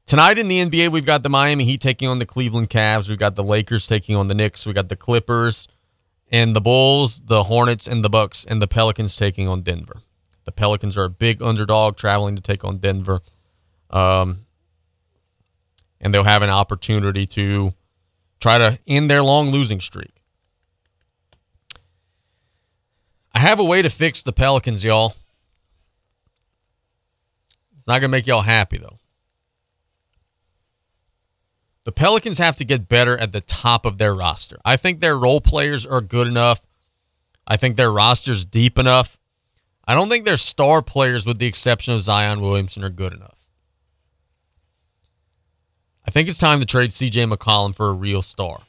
Tonight in the NBA, we've got the Miami Heat taking on the Cleveland Cavs. We've got the Lakers taking on the Knicks. We got the Clippers and the Bulls, the Hornets and the Bucks, and the Pelicans taking on Denver. The Pelicans are a big underdog traveling to take on Denver. Um, and they'll have an opportunity to try to end their long losing streak. I have a way to fix the Pelicans, y'all. It's not going to make y'all happy, though. The Pelicans have to get better at the top of their roster. I think their role players are good enough. I think their roster's deep enough. I don't think their star players, with the exception of Zion Williamson, are good enough. I think it's time to trade CJ McCollum for a real star.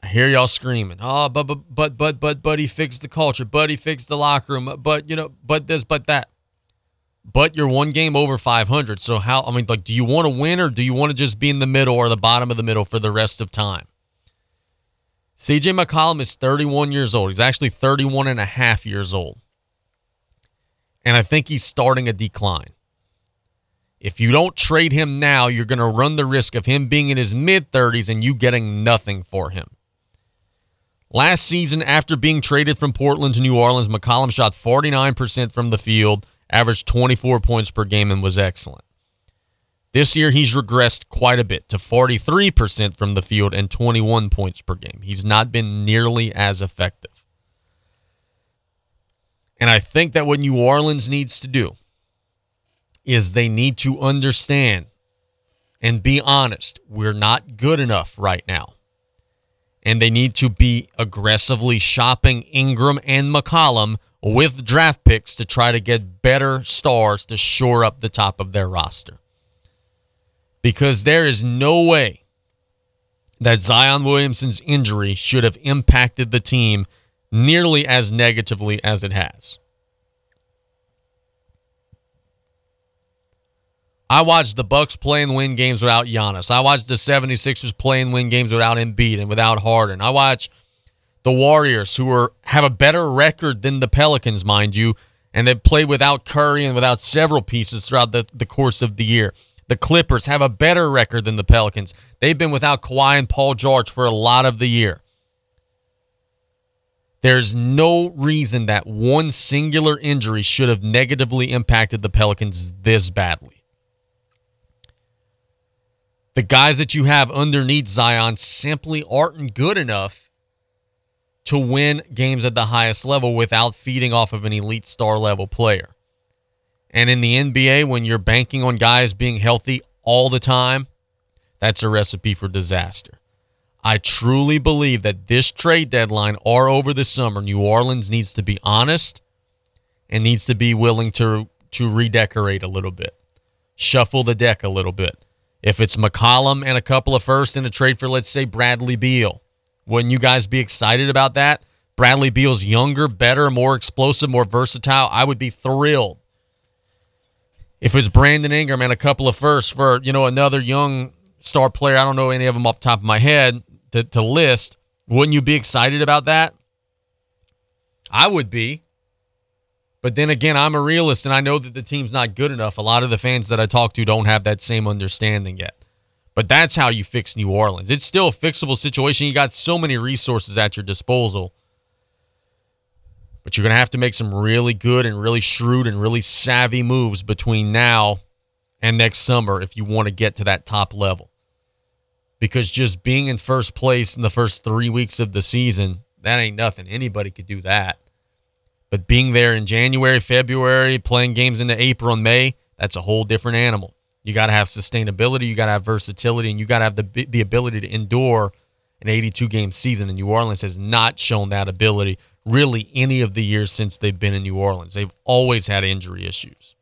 I hear y'all screaming, oh, but but but but but he fixed the culture, he fixed the locker room, but you know, but this, but that. But you're one game over 500. So how? I mean, like, do you want to win or do you want to just be in the middle or the bottom of the middle for the rest of time? CJ McCollum is 31 years old. He's actually 31 and a half years old. And I think he's starting a decline. If you don't trade him now, you're going to run the risk of him being in his mid 30s and you getting nothing for him. Last season, after being traded from Portland to New Orleans, McCollum shot 49% from the field, averaged 24 points per game, and was excellent. This year, he's regressed quite a bit to 43% from the field and 21 points per game. He's not been nearly as effective. And I think that what New Orleans needs to do is they need to understand and be honest. We're not good enough right now and they need to be aggressively shopping Ingram and McCollum with draft picks to try to get better stars to shore up the top of their roster. Because there is no way that Zion Williamson's injury should have impacted the team nearly as negatively as it has. I watched the Bucks play and win games without Giannis. I watched the 76ers play and win games without Embiid and without Harden. I watched the Warriors, who are have a better record than the Pelicans, mind you, and they've played without Curry and without several pieces throughout the, the course of the year. The Clippers have a better record than the Pelicans. They've been without Kawhi and Paul George for a lot of the year. There's no reason that one singular injury should have negatively impacted the Pelicans this badly the guys that you have underneath Zion simply aren't good enough to win games at the highest level without feeding off of an elite star level player. And in the NBA, when you're banking on guys being healthy all the time, that's a recipe for disaster. I truly believe that this trade deadline or over the summer, New Orleans needs to be honest and needs to be willing to to redecorate a little bit, shuffle the deck a little bit. If it's McCollum and a couple of firsts in a trade for, let's say, Bradley Beal, wouldn't you guys be excited about that? Bradley Beal's younger, better, more explosive, more versatile. I would be thrilled. If it's Brandon Ingram and a couple of firsts for, you know, another young star player, I don't know any of them off the top of my head to, to list, wouldn't you be excited about that? I would be. But then again, I'm a realist and I know that the team's not good enough. A lot of the fans that I talk to don't have that same understanding yet. But that's how you fix New Orleans. It's still a fixable situation. You got so many resources at your disposal. But you're going to have to make some really good and really shrewd and really savvy moves between now and next summer if you want to get to that top level. Because just being in first place in the first three weeks of the season, that ain't nothing. Anybody could do that. But being there in January, February, playing games into April and May, that's a whole different animal. You got to have sustainability, you got to have versatility, and you got to have the the ability to endure an 82 game season. And New Orleans has not shown that ability really any of the years since they've been in New Orleans. They've always had injury issues.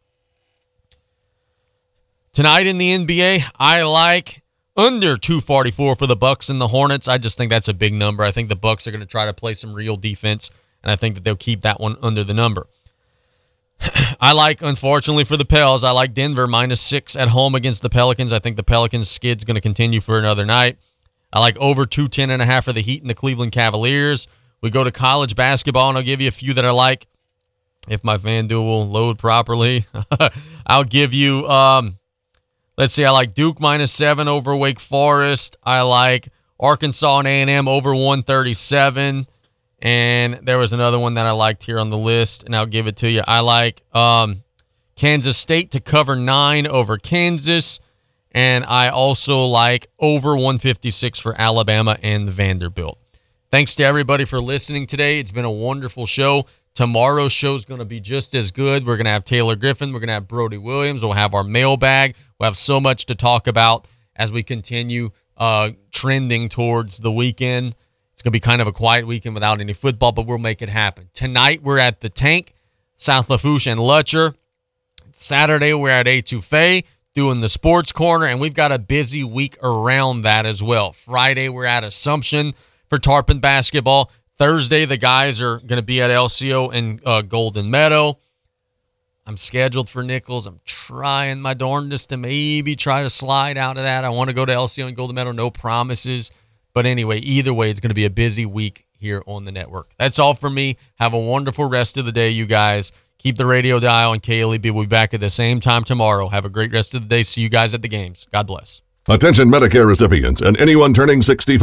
Tonight in the NBA, I like under 244 for the Bucks and the Hornets. I just think that's a big number. I think the Bucks are going to try to play some real defense and I think that they'll keep that one under the number. I like, unfortunately for the Pels, I like Denver minus six at home against the Pelicans. I think the Pelicans skid's going to continue for another night. I like over 210 and a half for the Heat and the Cleveland Cavaliers. We go to college basketball, and I'll give you a few that I like. if my FanDuel will load properly. I'll give you, um, let's see, I like Duke minus seven over Wake Forest. I like Arkansas and A&M over 137. And there was another one that I liked here on the list, and I'll give it to you. I like um, Kansas State to cover nine over Kansas. And I also like over 156 for Alabama and Vanderbilt. Thanks to everybody for listening today. It's been a wonderful show. Tomorrow's show is going to be just as good. We're going to have Taylor Griffin. We're going to have Brody Williams. We'll have our mailbag. We'll have so much to talk about as we continue uh, trending towards the weekend. It's going to be kind of a quiet weekend without any football, but we'll make it happen. Tonight, we're at the Tank, South Lafourche and Lutcher. Saturday, we're at Etouffee doing the sports corner, and we've got a busy week around that as well. Friday, we're at Assumption for Tarpon basketball. Thursday, the guys are going to be at LCO and uh, Golden Meadow. I'm scheduled for Nichols. I'm trying my darndest to maybe try to slide out of that. I want to go to LCO and Golden Meadow. No promises. But anyway, either way, it's going to be a busy week here on the network. That's all for me. Have a wonderful rest of the day, you guys. Keep the radio dial on KLEB. We'll be back at the same time tomorrow. Have a great rest of the day. See you guys at the games. God bless. Attention Medicare recipients and anyone turning 65.